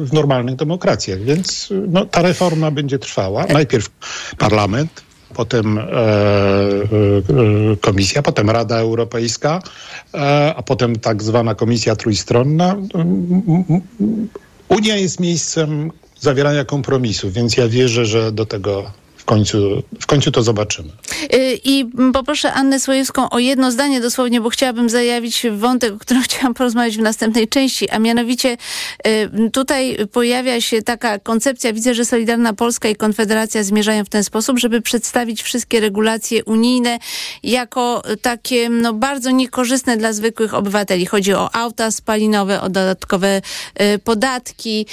w normalnych demokracjach. Więc no, ta reforma będzie trwała. Najpierw parlament, potem e, e, Komisja, potem Rada Europejska, e, a potem tak zwana Komisja Trójstronna. Unia jest miejscem zawierania kompromisów, więc ja wierzę, że do tego końcu, w końcu to zobaczymy. Y, I poproszę Annę Słojewską o jedno zdanie dosłownie, bo chciałabym zajawić wątek, o którym chciałam porozmawiać w następnej części, a mianowicie y, tutaj pojawia się taka koncepcja, widzę, że Solidarna Polska i Konfederacja zmierzają w ten sposób, żeby przedstawić wszystkie regulacje unijne jako takie no, bardzo niekorzystne dla zwykłych obywateli. Chodzi o auta spalinowe, o dodatkowe y, podatki,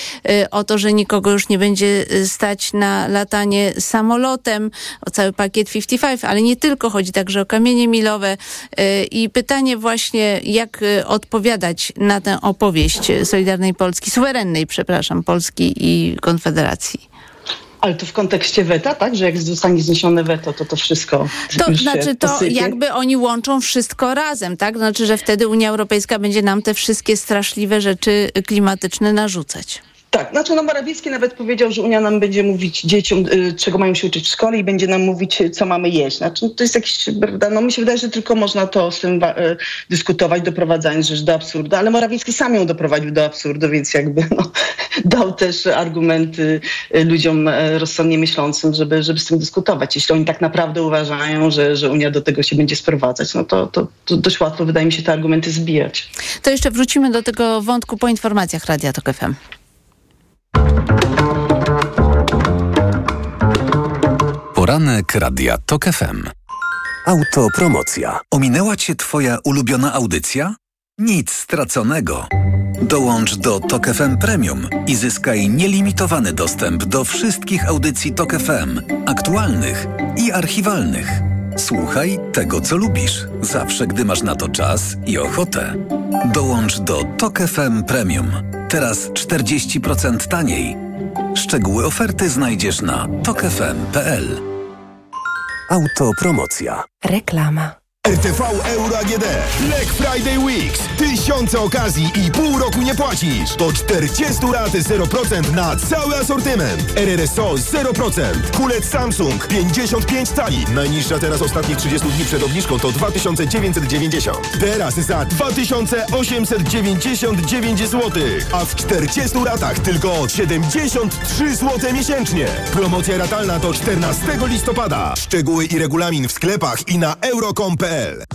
o to, że nikogo już nie będzie stać na latanie samolotem, samolotem, o cały pakiet 55, ale nie tylko, chodzi także o kamienie milowe. Y, I pytanie właśnie, jak y, odpowiadać na tę opowieść Solidarnej Polski, suwerennej, przepraszam, Polski i Konfederacji. Ale to w kontekście weta, tak? Że jak zostanie zniesione weto, to to wszystko. To znaczy, to posypie. jakby oni łączą wszystko razem, tak? Znaczy, że wtedy Unia Europejska będzie nam te wszystkie straszliwe rzeczy klimatyczne narzucać. Tak, znaczy no Morawiecki nawet powiedział, że Unia nam będzie mówić dzieciom, y, czego mają się uczyć w szkole i będzie nam mówić, co mamy jeść. Znaczy no, to jest jakiś, prawda, no mi się wydaje, że tylko można to z tym y, dyskutować, doprowadzając rzecz do absurdu, ale Morawiecki sam ją doprowadził do absurdu, więc jakby no, dał też argumenty y, ludziom y, rozsądnie myślącym, żeby, żeby z tym dyskutować. Jeśli oni tak naprawdę uważają, że, że Unia do tego się będzie sprowadzać, no to, to, to dość łatwo wydaje mi się te argumenty zbijać. To jeszcze wrócimy do tego wątku po informacjach Radia Tok FM. Poranek Radia TOK FM. Autopromocja. Ominęła Cię Twoja ulubiona audycja? Nic straconego. Dołącz do TOK FM Premium i zyskaj nielimitowany dostęp do wszystkich audycji TOK FM, aktualnych i archiwalnych. Słuchaj tego, co lubisz, zawsze gdy masz na to czas i ochotę. Dołącz do TOK FM Premium. Teraz 40% taniej. Szczegóły oferty znajdziesz na tokefm.pl. Autopromocja. Reklama. RTV Euro AGD. Black Friday Weeks. Tysiące okazji i pół roku nie płacisz. To 40 lat 0% na cały asortyment. RRSO 0%. Kulec Samsung 55 cali. Najniższa teraz ostatnich 30 dni przed obniżką to 2990. Teraz za 2899 zł. A w 40 latach tylko 73 zł miesięcznie. Promocja ratalna do 14 listopada. Szczegóły i regulamin w sklepach i na euro.com.pl PL.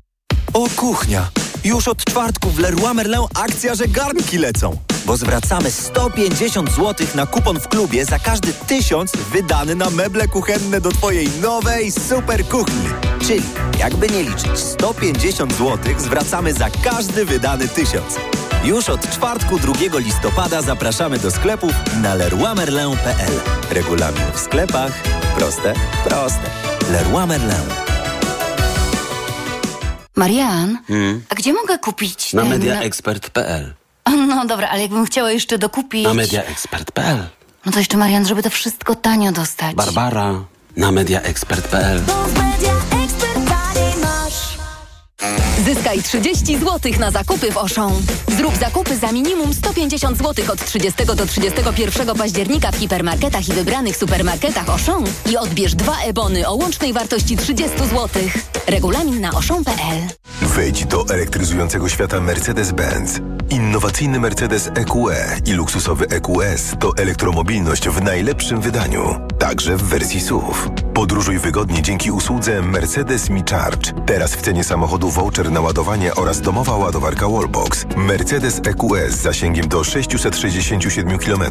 O kuchnia! Już od czwartku w Leroy Merlin akcja, że garnki lecą. Bo zwracamy 150 zł na kupon w klubie za każdy tysiąc wydany na meble kuchenne do Twojej nowej super kuchni. Czyli, jakby nie liczyć, 150 zł zwracamy za każdy wydany tysiąc. Już od czwartku 2 listopada zapraszamy do sklepów na leroymerlin.pl. Regulamin w sklepach. Proste, proste. Leroy Merlin. Marian, Hmm? a gdzie mogę kupić Na ten... mediaexpert.pl. No dobra, ale jakbym chciała jeszcze dokupić... Na mediaexpert.pl. No to jeszcze Marian, żeby to wszystko tanio dostać. Barbara. Na mediaexpert.pl. Zyskaj 30 zł na zakupy w Auchan. Zrób zakupy za minimum 150 zł od 30 do 31 października w hipermarketach i wybranych supermarketach Auchan i odbierz dwa ebony o łącznej wartości 30 zł. Regulamin na auchan.pl Wejdź do elektryzującego świata Mercedes-Benz. Innowacyjny Mercedes EQE i luksusowy EQS to elektromobilność w najlepszym wydaniu, także w wersji SUV. Podróżuj wygodnie dzięki usłudze Mercedes Me Charge. Teraz w cenie samochodu voucher na ładowanie oraz domowa ładowarka Wallbox. Mercedes EQS z zasięgiem do 667 km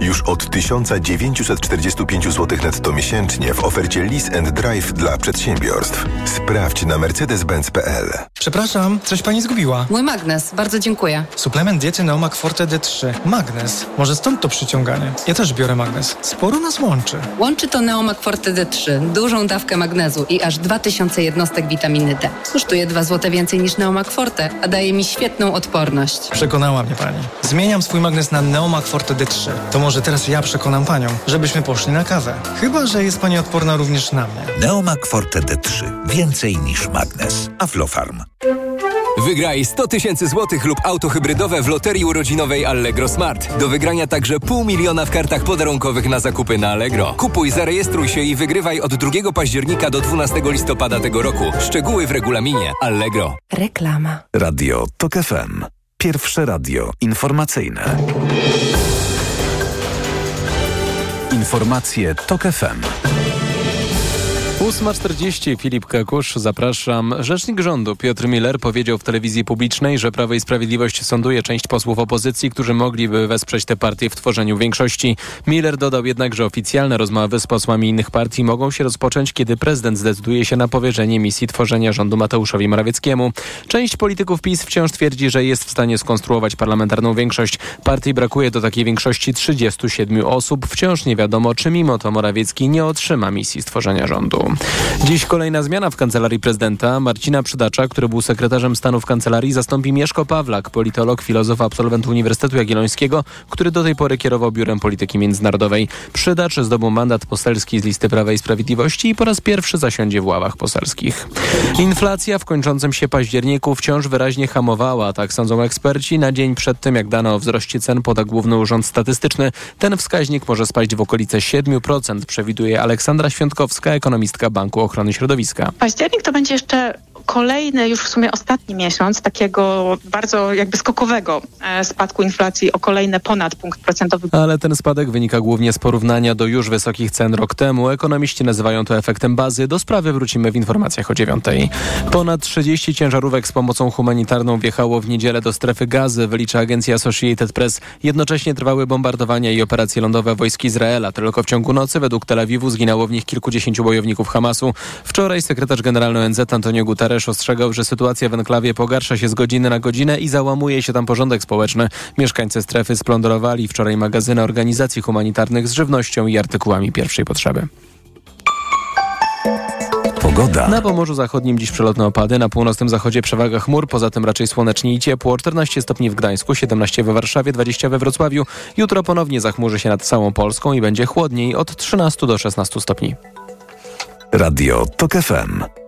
już od 1945 zł netto miesięcznie w ofercie Lease and Drive dla przedsiębiorstw. Sprawdź na mercedes-benz.pl. Przepraszam, coś pani zgubiła. Mój magnes, bardzo dziękuję. Suplement diety Neomak Forte D3. Magnes. Może stąd to przyciąganie. Ja też biorę magnes. Sporo nas łączy. Łączy to Neomak Forte D3, dużą dawkę magnezu i aż 2000 jednostek witaminy D. Kosztuje 2 zł więcej niż Neomak Forte, a daje mi świetną odporność. Przekonała mnie pani. Zmieniam swój magnes na Neomak Forte D3. To może teraz ja przekonam panią, żebyśmy poszli na kawę. Chyba, że jest pani odporna również na mnie. Neomak Forte D3. Więcej niż magnes. Aflofarm. Wygraj 100 tysięcy złotych lub auto hybrydowe w loterii urodzinowej Allegro Smart. Do wygrania także pół miliona w kartach podarunkowych na zakupy na Allegro. Kupuj, zarejestruj się i wygrywaj od 2 października do 12 listopada tego roku. Szczegóły w regulaminie Allegro. Reklama. Radio TOK FM. Pierwsze radio informacyjne. Informacje TOK FM. 8.40 Filip Kakusz, zapraszam. Rzecznik rządu Piotr Miller powiedział w telewizji publicznej, że Prawo i Sprawiedliwość sąduje część posłów opozycji, którzy mogliby wesprzeć tę partię w tworzeniu większości. Miller dodał jednak, że oficjalne rozmowy z posłami innych partii mogą się rozpocząć, kiedy prezydent zdecyduje się na powierzenie misji tworzenia rządu Mateuszowi Morawieckiemu. Część polityków PiS wciąż twierdzi, że jest w stanie skonstruować parlamentarną większość. Partii brakuje do takiej większości 37 osób. Wciąż nie wiadomo, czy mimo to Morawiecki nie otrzyma misji stworzenia rządu. Dziś kolejna zmiana w kancelarii prezydenta. Marcina Przydacza, który był sekretarzem stanu w kancelarii, zastąpi Mieszko Pawlak, politolog, filozof, absolwent Uniwersytetu Jagiellońskiego, który do tej pory kierował Biurem Polityki Międzynarodowej. Przydacz zdobył mandat poselski z listy Prawa i Sprawiedliwości i po raz pierwszy zasiądzie w ławach poselskich. Inflacja w kończącym się październiku wciąż wyraźnie hamowała, tak sądzą eksperci. Na dzień przed tym, jak dano o wzroście cen poda Główny Urząd Statystyczny, ten wskaźnik może spaść w okolice 7%, przewiduje Aleksandra Świątkowska, ekonomistka Banku Ochrony Środowiska. Październik to będzie jeszcze kolejny, już w sumie ostatni miesiąc takiego bardzo jakby skokowego e, spadku inflacji o kolejne ponad punkt procentowy. Ale ten spadek wynika głównie z porównania do już wysokich cen rok temu. Ekonomiści nazywają to efektem bazy. Do sprawy wrócimy w informacjach o dziewiątej. Ponad 30 ciężarówek z pomocą humanitarną wjechało w niedzielę do strefy gazy, wylicza agencja Associated Press. Jednocześnie trwały bombardowania i operacje lądowe wojsk Izraela. Tylko w ciągu nocy według Tel Awiwu zginęło w nich kilkudziesięciu bojowników Hamasu. Wczoraj sekretarz generalny ONZ Antonio Guterres ostrzegał, że sytuacja w enklawie pogarsza się z godziny na godzinę i załamuje się tam porządek społeczny. Mieszkańcy strefy splądrowali wczoraj magazyny organizacji humanitarnych z żywnością i artykułami pierwszej potrzeby. Pogoda. Na Pomorzu Zachodnim dziś przelotne opady, na północnym zachodzie przewaga chmur, poza tym raczej słonecznie i ciepło. 14 stopni w Gdańsku, 17 we Warszawie, 20 we Wrocławiu. Jutro ponownie zachmurzy się nad całą Polską i będzie chłodniej od 13 do 16 stopni. Radio TOK FM.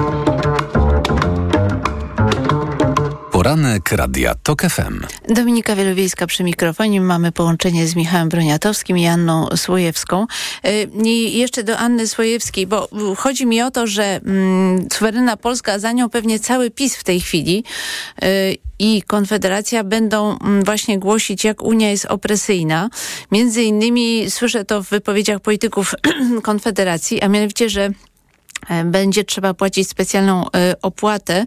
Poranek Radia TOK FM. Dominika Wielowiejska przy mikrofonie. Mamy połączenie z Michałem Broniatowskim i Anną Słojewską. Y, I jeszcze do Anny Słojewskiej, bo chodzi mi o to, że mm, suwerenna Polska, za nią pewnie cały PiS w tej chwili y, i Konfederacja będą mm, właśnie głosić, jak Unia jest opresyjna. Między innymi słyszę to w wypowiedziach polityków Konfederacji, a mianowicie, że będzie trzeba płacić specjalną e, opłatę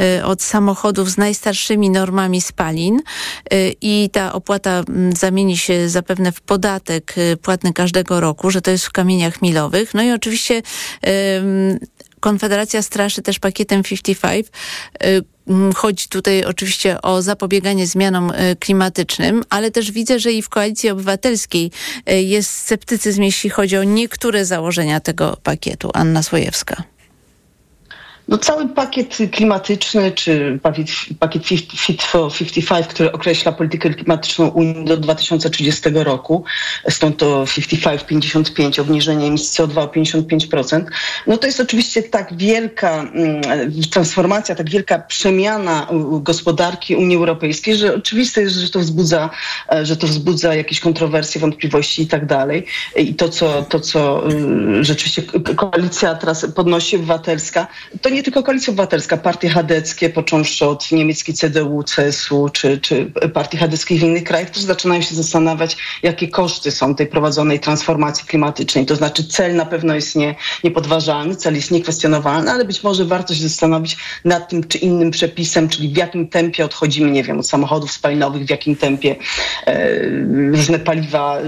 e, od samochodów z najstarszymi normami spalin i ta opłata zamieni się zapewne w podatek płatny każdego roku, że to jest w kamieniach milowych. No i oczywiście Konfederacja straszy też pakietem 55. Chodzi tutaj oczywiście o zapobieganie zmianom klimatycznym, ale też widzę, że i w Koalicji Obywatelskiej jest sceptycyzm, jeśli chodzi o niektóre założenia tego pakietu. Anna Słojewska. No cały pakiet klimatyczny, czy pakiet, pakiet Fit for 55, który określa politykę klimatyczną Unii do 2030 roku, stąd to 55-55, obniżenie emisji CO2 o 55%, no to jest oczywiście tak wielka mm, transformacja, tak wielka przemiana gospodarki Unii Europejskiej, że oczywiste jest, że to wzbudza, e, że to wzbudza jakieś kontrowersje, wątpliwości i tak dalej. I to, co, to, co y, rzeczywiście koalicja teraz podnosi obywatelska, to nie nie tylko Koalicja Obywatelska, partie chadeckie, począwszy od niemieckiej CDU, CSU czy, czy partii chadeckich w innych krajach, też zaczynają się zastanawiać, jakie koszty są tej prowadzonej transformacji klimatycznej. To znaczy cel na pewno jest nie, niepodważalny, cel jest niekwestionowalny, ale być może warto się zastanowić nad tym czy innym przepisem, czyli w jakim tempie odchodzimy, nie wiem, od samochodów spalinowych, w jakim tempie e, różne paliwa, e,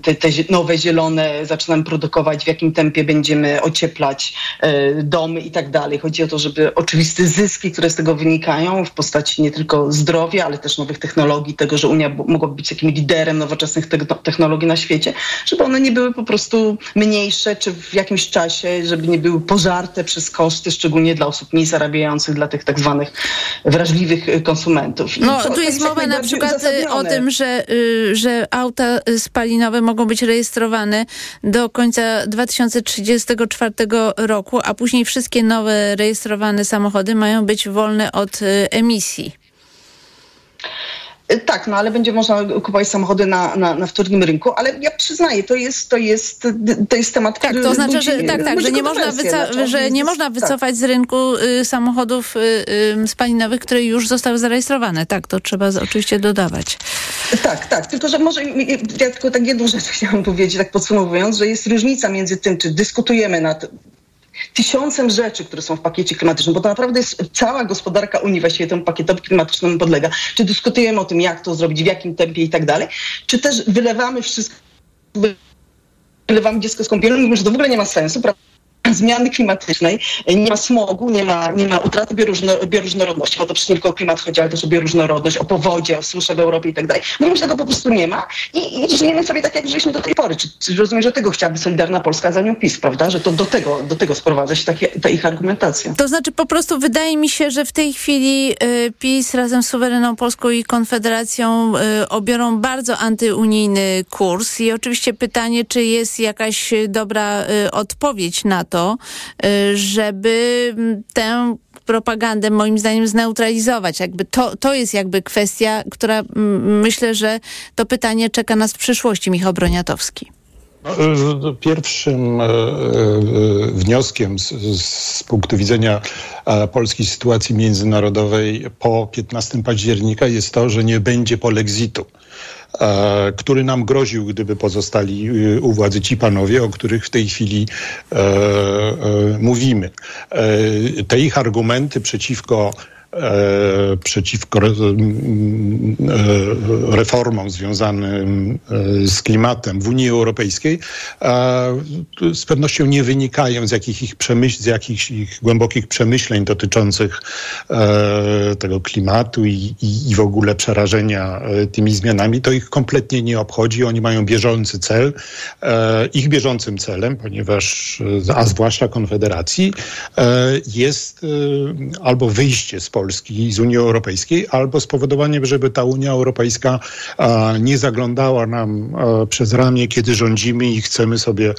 te, te nowe, zielone zaczynamy produkować, w jakim tempie będziemy ocieplać e, domy i tak dalej. Chodzi o to, żeby oczywiste zyski, które z tego wynikają w postaci nie tylko zdrowia, ale też nowych technologii, tego, że Unia mogła być takim liderem nowoczesnych technologii na świecie, żeby one nie były po prostu mniejsze, czy w jakimś czasie, żeby nie były pożarte przez koszty, szczególnie dla osób mniej zarabiających, dla tych tak zwanych wrażliwych konsumentów. I no, tu jest mowa na przykład y, o tym, że, y, że auta spalinowe mogą być rejestrowane do końca 2034 roku, a później wszystkie nowe rejestrowane samochody mają być wolne od y, emisji. Y, tak, no ale będzie można kupować samochody na, na, na wtórnym rynku, ale ja przyznaję, to jest, to jest, to jest temat, tak, to oznacza, że, tak, tak, że nie, można wyca- że nie można wycofać tak. z rynku y, samochodów y, y, spalinowych, które już zostały zarejestrowane. Tak, to trzeba z, oczywiście dodawać. Tak, tak, tylko że może, ja tylko tak jedną rzecz chciałam powiedzieć, tak podsumowując, że jest różnica między tym, czy dyskutujemy nad tysiącem rzeczy, które są w pakiecie klimatycznym, bo to naprawdę jest cała gospodarka Unii właściwie temu pakietowi klimatycznemu podlega. Czy dyskutujemy o tym, jak to zrobić, w jakim tempie i tak dalej, czy też wylewamy wszystko, wylewamy dziecko z kąpielą mówimy, że to w ogóle nie ma sensu, prawda? zmiany klimatycznej, nie ma smogu, nie ma, nie ma utraty bioróżno, bioróżnorodności, bo to przecież nie tylko o klimat chodzi, ale też o bioróżnorodność, o powodzie, o suszę w Europie i tak dalej. Mówimy, że tego po prostu nie ma i, i żyjemy sobie tak, jak żyliśmy do tej pory. Czy, czy rozumiem, że tego chciałaby Solidarna Polska, za nią PiS, prawda? Że to do tego, do tego sprowadza się takie, ta ich argumentacja. To znaczy po prostu wydaje mi się, że w tej chwili y, PiS razem z Suwerenną Polską i Konfederacją y, obiorą bardzo antyunijny kurs i oczywiście pytanie, czy jest jakaś dobra y, odpowiedź na to, to, y, żeby tę propagandę moim zdaniem zneutralizować. Jakby to, to jest jakby kwestia, która myślę, że to pytanie czeka nas w przyszłości, Michał Broniatowski. Pierwszym y, wnioskiem z, z, punktu widzenia polskiej sytuacji międzynarodowej po 15 października jest to, że nie będzie polexitu. E, który nam groził, gdyby pozostali e, u władzy ci panowie, o których w tej chwili e, mówimy. Te ich argumenty przeciwko przeciwko e, reformom związanym e, z klimatem w Unii Europejskiej z pewnością nie wynikają z jakichś ich, przemyśl, z jakichś ich głębokich przemyśleń dotyczących tego klimatu i, i, i w ogóle przerażenia tymi zmianami. To ich kompletnie nie obchodzi. Oni mają bieżący cel. Ich bieżącym celem, ponieważ, a zwłaszcza Konfederacji, jest albo wyjście z Polski, Polski z Unii Europejskiej, albo spowodowanie, żeby ta Unia Europejska nie zaglądała nam przez ramię, kiedy rządzimy i chcemy sobie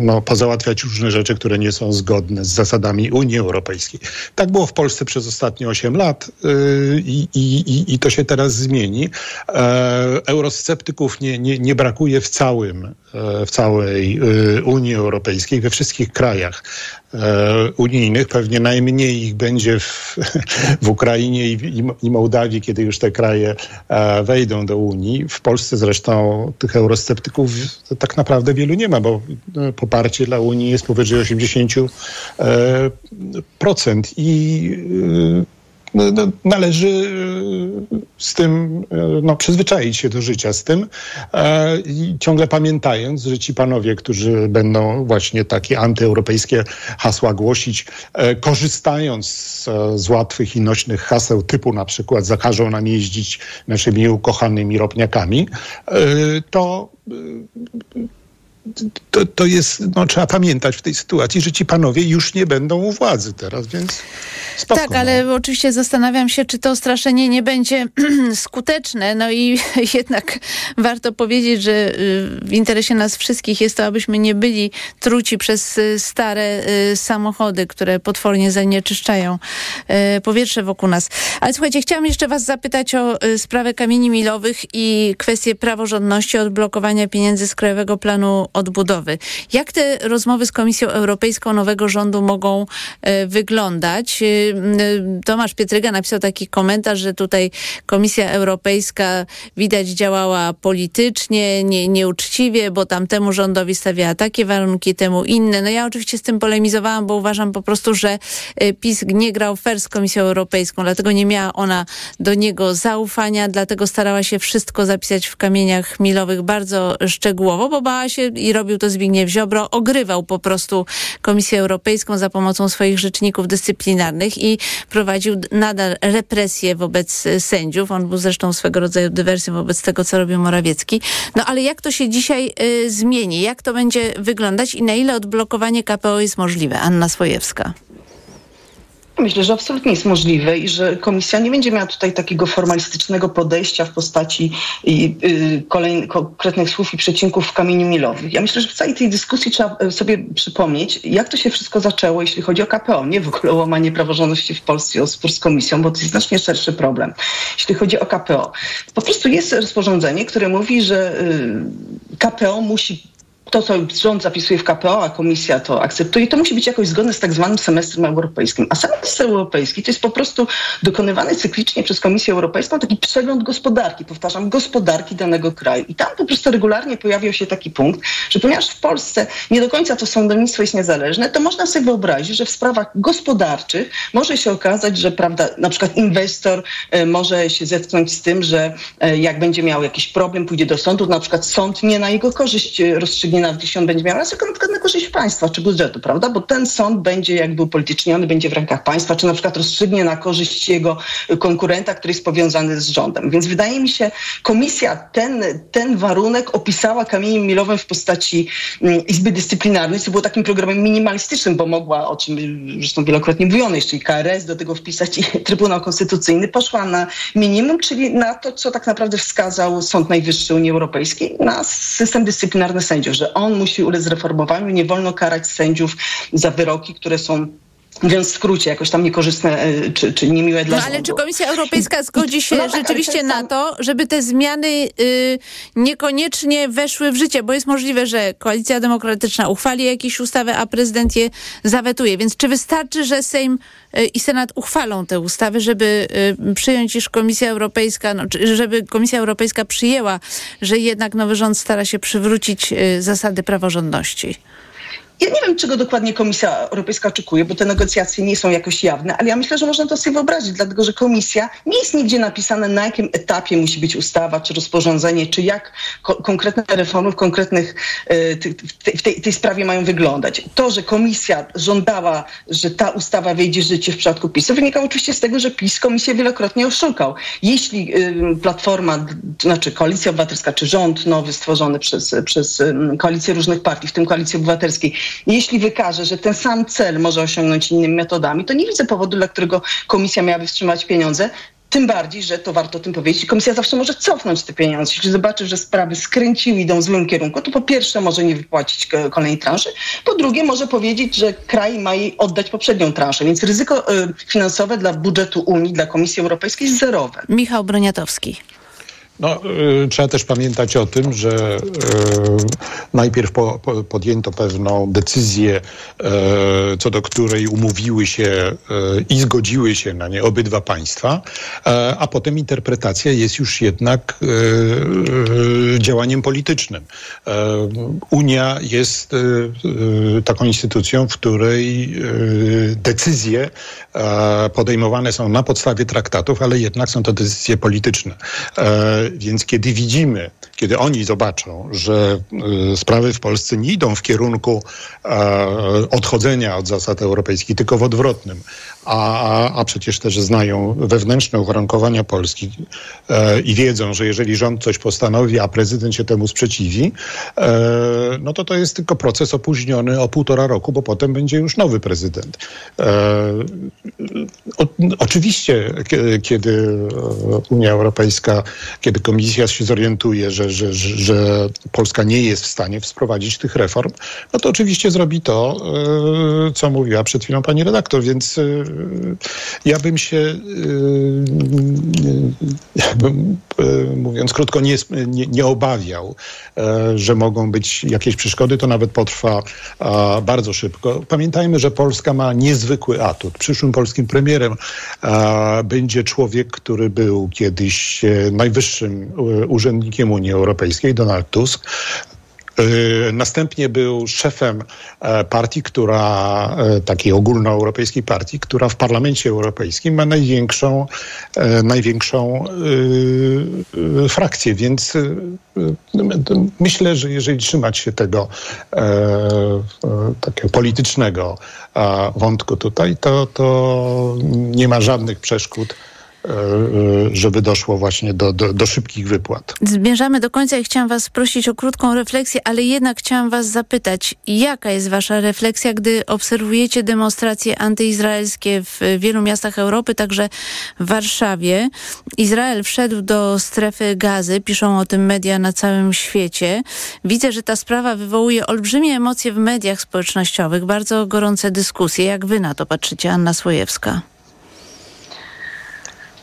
no, pozałatwiać różne rzeczy, które nie są zgodne z zasadami Unii Europejskiej. Tak było w Polsce przez ostatnie 8 lat i, i, i to się teraz zmieni. Eurosceptyków nie, nie, nie brakuje w całym, w całej Unii Europejskiej, we wszystkich krajach unijnych. Pewnie najmniej ich będzie w, w Ukrainie i, i Mołdawii, kiedy już te kraje wejdą do Unii. W Polsce zresztą tych eurosceptyków tak naprawdę wielu nie ma, bo poparcie dla Unii jest powyżej 80%. I należy e, z tym e, no, przyzwyczaić się do życia z tym e, i ciągle pamiętając, że ci panowie, którzy będą właśnie takie antyeuropejskie hasła głosić, korzystając z, z łatwych i nośnych haseł typu na przykład zakażą nam jeździć naszymi ukochanymi ropniakami, to to, to jest, no trzeba pamiętać w tej sytuacji, że ci panowie już nie będą u władzy teraz, więc spoko, Tak, ale no. oczywiście zastanawiam się, czy to straszenie nie będzie skuteczne. No i jednak warto powiedzieć, że y, w interesie nas wszystkich jest to, abyśmy nie byli truci przez y, stare y, samochody, które potwornie zanieczyszczają powietrze wokół nas. Ale słuchajcie, chciałam jeszcze was zapytać o sprawę kamieni milowych i kwestię praworządności odblokowania pieniędzy z Krajowego Planu Odbudowy. Jak te rozmowy z Komisją Europejską nowego rządu mogą e, wyglądać? E, Tomasz Pietryga napisał taki komentarz, że tutaj Komisja Europejska widać działała politycznie, nie, nieuczciwie, bo tamtemu rządowi stawiała takie warunki, temu inne. No ja oczywiście z tym polemizowałam, bo uważam po prostu, że e, PiS nie grał fair z Komisją Europejską, dlatego nie miała ona do niego zaufania, dlatego starała się wszystko zapisać w kamieniach milowych bardzo szczegółowo, bo bała się i robił to Zbigniew Ziobro, ogrywał po prostu Komisję Europejską za pomocą swoich rzeczników dyscyplinarnych i prowadził nadal represje wobec sędziów. On był zresztą swego rodzaju dywersją wobec tego, co robił Morawiecki. No ale jak to się dzisiaj y, zmieni? Jak to będzie wyglądać i na ile odblokowanie KPO jest możliwe? Anna Swojewska. Myślę, że absolutnie jest możliwe i że komisja nie będzie miała tutaj takiego formalistycznego podejścia w postaci y, kolejnych, konkretnych słów i przecinków w kamieniu milowych. Ja myślę, że w całej tej dyskusji trzeba y, sobie przypomnieć, jak to się wszystko zaczęło, jeśli chodzi o KPO. Nie w ogóle o łamanie praworządności w Polsce, o spór z komisją, bo to jest znacznie szerszy problem. Jeśli chodzi o KPO, po prostu jest rozporządzenie, które mówi, że y, KPO musi to, co rząd zapisuje w KPO, a komisja to akceptuje, to musi być jakoś zgodne z tak zwanym semestrem europejskim. A semestr europejski to jest po prostu dokonywany cyklicznie przez Komisję Europejską taki przegląd gospodarki, powtarzam, gospodarki danego kraju. I tam po prostu regularnie pojawiał się taki punkt, że ponieważ w Polsce nie do końca to sądownictwo jest niezależne, to można sobie wyobrazić, że w sprawach gospodarczych może się okazać, że prawda, na przykład inwestor y, może się zetknąć z tym, że y, jak będzie miał jakiś problem, pójdzie do sądu, na przykład sąd nie na jego korzyść rozstrzygnie nie nawet jeśli on będzie miał tylko na przykład na korzyść państwa czy budżetu, prawda? Bo ten sąd będzie jakby upolityczniony, będzie w rękach państwa, czy na przykład rozstrzygnie na korzyść jego konkurenta, który jest powiązany z rządem. Więc wydaje mi się, komisja ten, ten warunek opisała kamieniem milowym w postaci mm, Izby Dyscyplinarnej, co było takim programem minimalistycznym, bo mogła, o czym zresztą wielokrotnie mówiono, jeszcze i KRS do tego wpisać i Trybunał Konstytucyjny, poszła na minimum, czyli na to, co tak naprawdę wskazał Sąd Najwyższy Unii Europejskiej, na system dyscyplinarny sędziów, że on musi ulec reformowaniu. Nie wolno karać sędziów za wyroki, które są Mówiąc w skrócie, jakoś tam niekorzystne e, czy, czy niemiłe dla No ale czy Komisja Europejska zgodzi się no rzeczywiście na to, żeby te zmiany y, niekoniecznie weszły w życie? Bo jest możliwe, że Koalicja Demokratyczna uchwali jakieś ustawy, a prezydent je zawetuje. Więc czy wystarczy, że Sejm y, i Senat uchwalą te ustawy, żeby y, przyjąć, iż Komisja Europejska, no, żeby Komisja Europejska przyjęła, że jednak nowy rząd stara się przywrócić y, zasady praworządności? Ja nie wiem, czego dokładnie Komisja Europejska oczekuje, bo te negocjacje nie są jakoś jawne, ale ja myślę, że można to sobie wyobrazić, dlatego że Komisja nie jest nigdzie napisane, na jakim etapie musi być ustawa czy rozporządzenie, czy jak ko konkretne reformy w konkretnych y, w tej, tej, sprawie mają wyglądać. To, że Komisja żądała, że ta ustawa wejdzie w życie w przypadku PiSu, wynika oczywiście z tego, że PiS Komisję wielokrotnie oszukał. Jeśli Platforma, znaczy Koalicja Obywatelska, czy rząd nowy stworzony przez, przez koalicję różnych partii, w tym Koalicję Obywatelską, Europejskiej, jeśli wykaże, że ten sam cel może osiągnąć innymi metodami, to nie widzę powodu, dla którego komisja miałaby wstrzymać pieniądze. Tym bardziej, że to warto o tym powiedzieć. Komisja zawsze może cofnąć te pieniądze. Jeśli zobaczy, że sprawy skręciły, idą w złym kierunku, to po pierwsze może nie wypłacić ko- kolejnej transzy, po drugie może powiedzieć, że kraj ma jej oddać poprzednią transzę. Więc ryzyko y, finansowe dla budżetu Unii, dla Komisji Europejskiej jest zerowe. Michał Broniatowski. No, y, trzeba też pamiętać o tym, że y, najpierw po, po, podjęto pewną decyzję, y, co do której umówiły się i zgodziły się na nie obydwa państwa, e, a potem interpretacja jest już jednak działaniem politycznym. E, Unia jest taką instytucją, w której decyzje e, podejmowane są na podstawie traktatów, ale jednak są to decyzje polityczne. Więc kiedy widzimy, kiedy oni zobaczą, że y, sprawy w Polsce nie idą w kierunku e, odchodzenia od zasad europejskich, tylko w odwrotnym, a, a, przecież też znają wewnętrzne uwarunkowania Polski e, i wiedzą, że jeżeli rząd coś postanowi, a prezydent się temu sprzeciwi, e, no to to jest tylko proces opóźniony o półtora roku, bo potem będzie już nowy prezydent. O, oczywiście, kie- kiedy Unia Europejska, kiedy Komisja się zorientuje, że, że, że, Polska nie jest w stanie wprowadzić tych reform, no to oczywiście zrobi to, e, co mówiła przed chwilą pani redaktor, więc e, ja bym się, e, jakbym, mówiąc krótko, nie, nie, nie obawiał, że mogą być jakieś przeszkody. To nawet potrwa bardzo szybko. Pamiętajmy, że Polska ma niezwykły atut. Przyszłym polskim premierem będzie człowiek, który był kiedyś najwyższym urzędnikiem Unii Europejskiej, Donald Tusk. E, Następnie był szefem e, partii, która, e, takiej ogólnoeuropejskiej partii, która w Parlamencie Europejskim ma największą, e, największą e, e, frakcję, więc myślę, że jeżeli trzymać się tego takiego politycznego wątku tutaj, to, to nie ma żadnych przeszkód, żeby doszło właśnie do, do, do szybkich wypłat. Zmierzamy do końca i chciałam Was prosić o krótką refleksję, ale jednak chciałam Was zapytać, jaka jest Wasza refleksja, gdy obserwujecie demonstracje antyizraelskie w wielu miastach Europy, także w Warszawie. Izrael wszedł do strefy gazy, piszą o tym media na całym świecie. Widzę, że ta sprawa wywołuje olbrzymie emocje w mediach społecznościowych, bardzo gorące dyskusje. Jak Wy na to patrzycie, Anna Słojewska?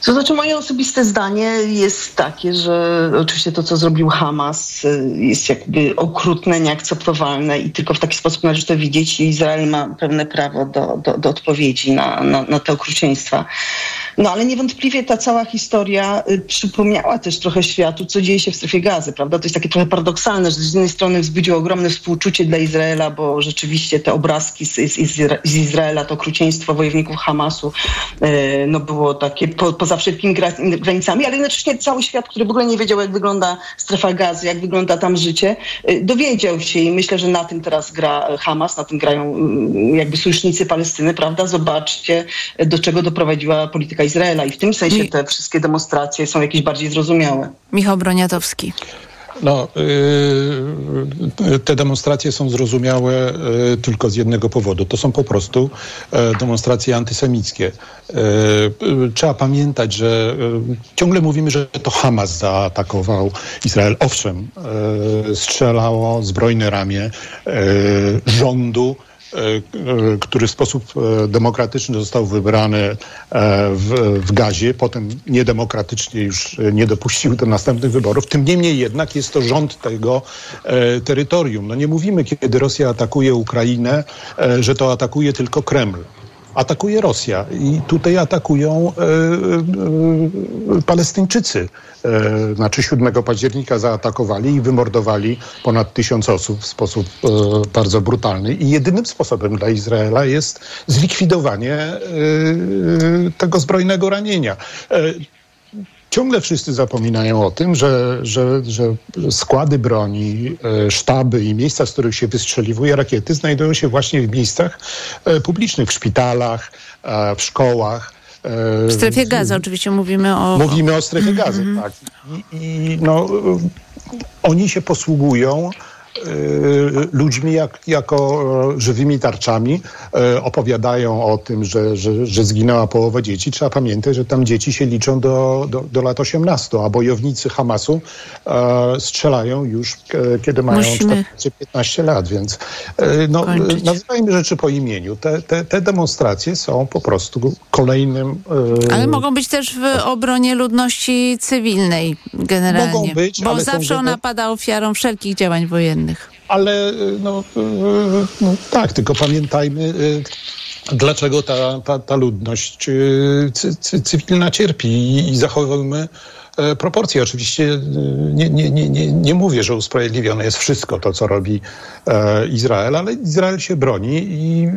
To znaczy moje osobiste zdanie jest takie, że oczywiście to, co zrobił Hamas y, jest jakby okrutne, nieakceptowalne i tylko w taki sposób należy to widzieć i Izrael ma pewne prawo do, do, do odpowiedzi na, na, na te okrucieństwa. No ale niewątpliwie ta cała historia y, przypomniała też trochę światu, co dzieje się w strefie gazy, prawda? To jest takie trochę paradoksalne, że z jednej strony wzbudziło ogromne współczucie dla Izraela, bo rzeczywiście te obrazki z, z, z Izraela, to okrucieństwo wojowników Hamasu, y, no było takie po, poza wszelkimi gra- granicami, ale jednocześnie cały świat, który w ogóle nie wiedział, jak wygląda strefa gazy, jak wygląda tam życie, y, dowiedział się i myślę, że na tym teraz gra Hamas, na tym grają y, jakby sojusznicy Palestyny, prawda? Zobaczcie, do czego doprowadziła polityka Izraela i w tym sensie te wszystkie demonstracje są jakieś bardziej zrozumiałe. Michał Broniatowski. No, y, te demonstracje są zrozumiałe y, tylko z jednego powodu. To są po prostu y, demonstracje antysemickie. Y, Trzeba pamiętać, że y, ciągle mówimy, że to Hamas zaatakował Izrael. Owszem, strzelało zbrojne ramię rządu, e, e, który w sposób e, demokratyczny został wybrany e, w, w gazie, potem niedemokratycznie już e, nie dopuścił do następnych wyborów. Tym niemniej jednak jest to rząd tego e, terytorium. No nie mówimy, kiedy Rosja atakuje Ukrainę, e, że to atakuje tylko Kreml. Atakuje Rosja i tutaj atakują e, e, Palestyńczycy. E, znaczy 7 października zaatakowali i wymordowali ponad tysiąc osób w sposób e, bardzo brutalny. I jedynym sposobem dla Izraela jest zlikwidowanie e, tego zbrojnego ranienia. Ciągle wszyscy zapominają o tym, że, że, że składy broni, e, sztaby i miejsca, z których się wystrzeliwuje rakiety, znajdują się właśnie w miejscach e, publicznych, w szpitalach, e, w szkołach. W strefie gazy oczywiście mówimy o... Mówimy o strefie gazy, tak. I, i no, oni się posługują ludźmi jak, jako e, żywymi tarczami. E, opowiadają o tym, że, że, że zginęła połowa dzieci. Trzeba pamiętać, że tam dzieci się liczą do, do, do lat 18, a bojownicy Hamasu e, strzelają już, kiedy mają Musimy 14-15 lat, więc no, nazywajmy rzeczy po imieniu. Te, te, te demonstracje są po prostu kolejnym... Ale mogą być też w obronie ludności cywilnej generalnie. Mogą być, bo zawsze ona pada ofiarą wszelkich działań wojennych. Ale no, e, no tak, tylko pamiętajmy, e, dlaczego ta, ta, ta ludność e, cy, cy, cywilna cierpi i, i zachowujmy e, proporcje. Oczywiście e, nie, nie, nie, nie, nie mówię, że usprawiedliwione jest wszystko to, co robi e, Izrael, ale Izrael się broni i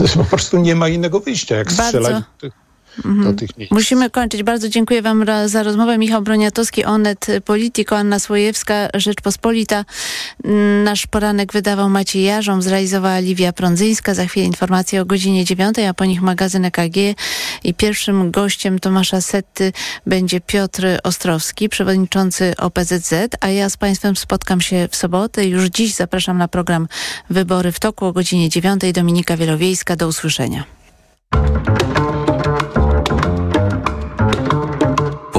e, po prostu nie ma innego wyjścia, jak Bardzo. strzelać do tych, do tych miejsc. Musimy kończyć. Bardzo dziękuję Wam za rozmowę. Michał Broniatowski, Onet Politico, Anna Słojewska, Rzeczpospolita. Mm, Nasz poranek wydawał Maciej Jarząb, zrealizowała Liwia Prądzyńska. Za chwilę informacje o godzinie 9, a po nich magazyn EKG. I pierwszym gościem Tomasza Setty będzie Piotr Ostrowski, przewodniczący OPZZ, a ja z Państwem spotkam się w sobotę. Już dziś zapraszam na program Wybory w toku o godzinie 9. Dominika Wielowiejska. Do usłyszenia.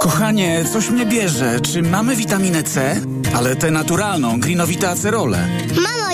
Kochanie, coś mnie bierze. Czy mamy witaminę C? Ale tę naturalną, grinowita acerolę. Mamo?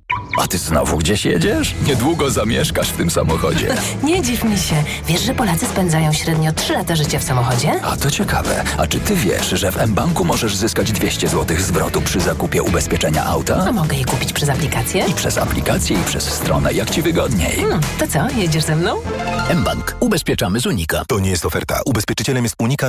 A ty znowu gdzieś jedziesz? Niedługo zamieszkasz w tym samochodzie. Nie dziw mi się. Wiesz, że Polacy spędzają średnio 3 lata życia w samochodzie? A to ciekawe. A czy ty wiesz, że w mBanku możesz zyskać 200 zł zwrotu przy zakupie ubezpieczenia auta? A mogę je kupić przez aplikację? I przez aplikację, i przez stronę, jak ci wygodniej. Hmm, to co, jedziesz ze mną? mBank. Ubezpieczamy z Unika. To nie jest oferta. Ubezpieczycielem jest Unika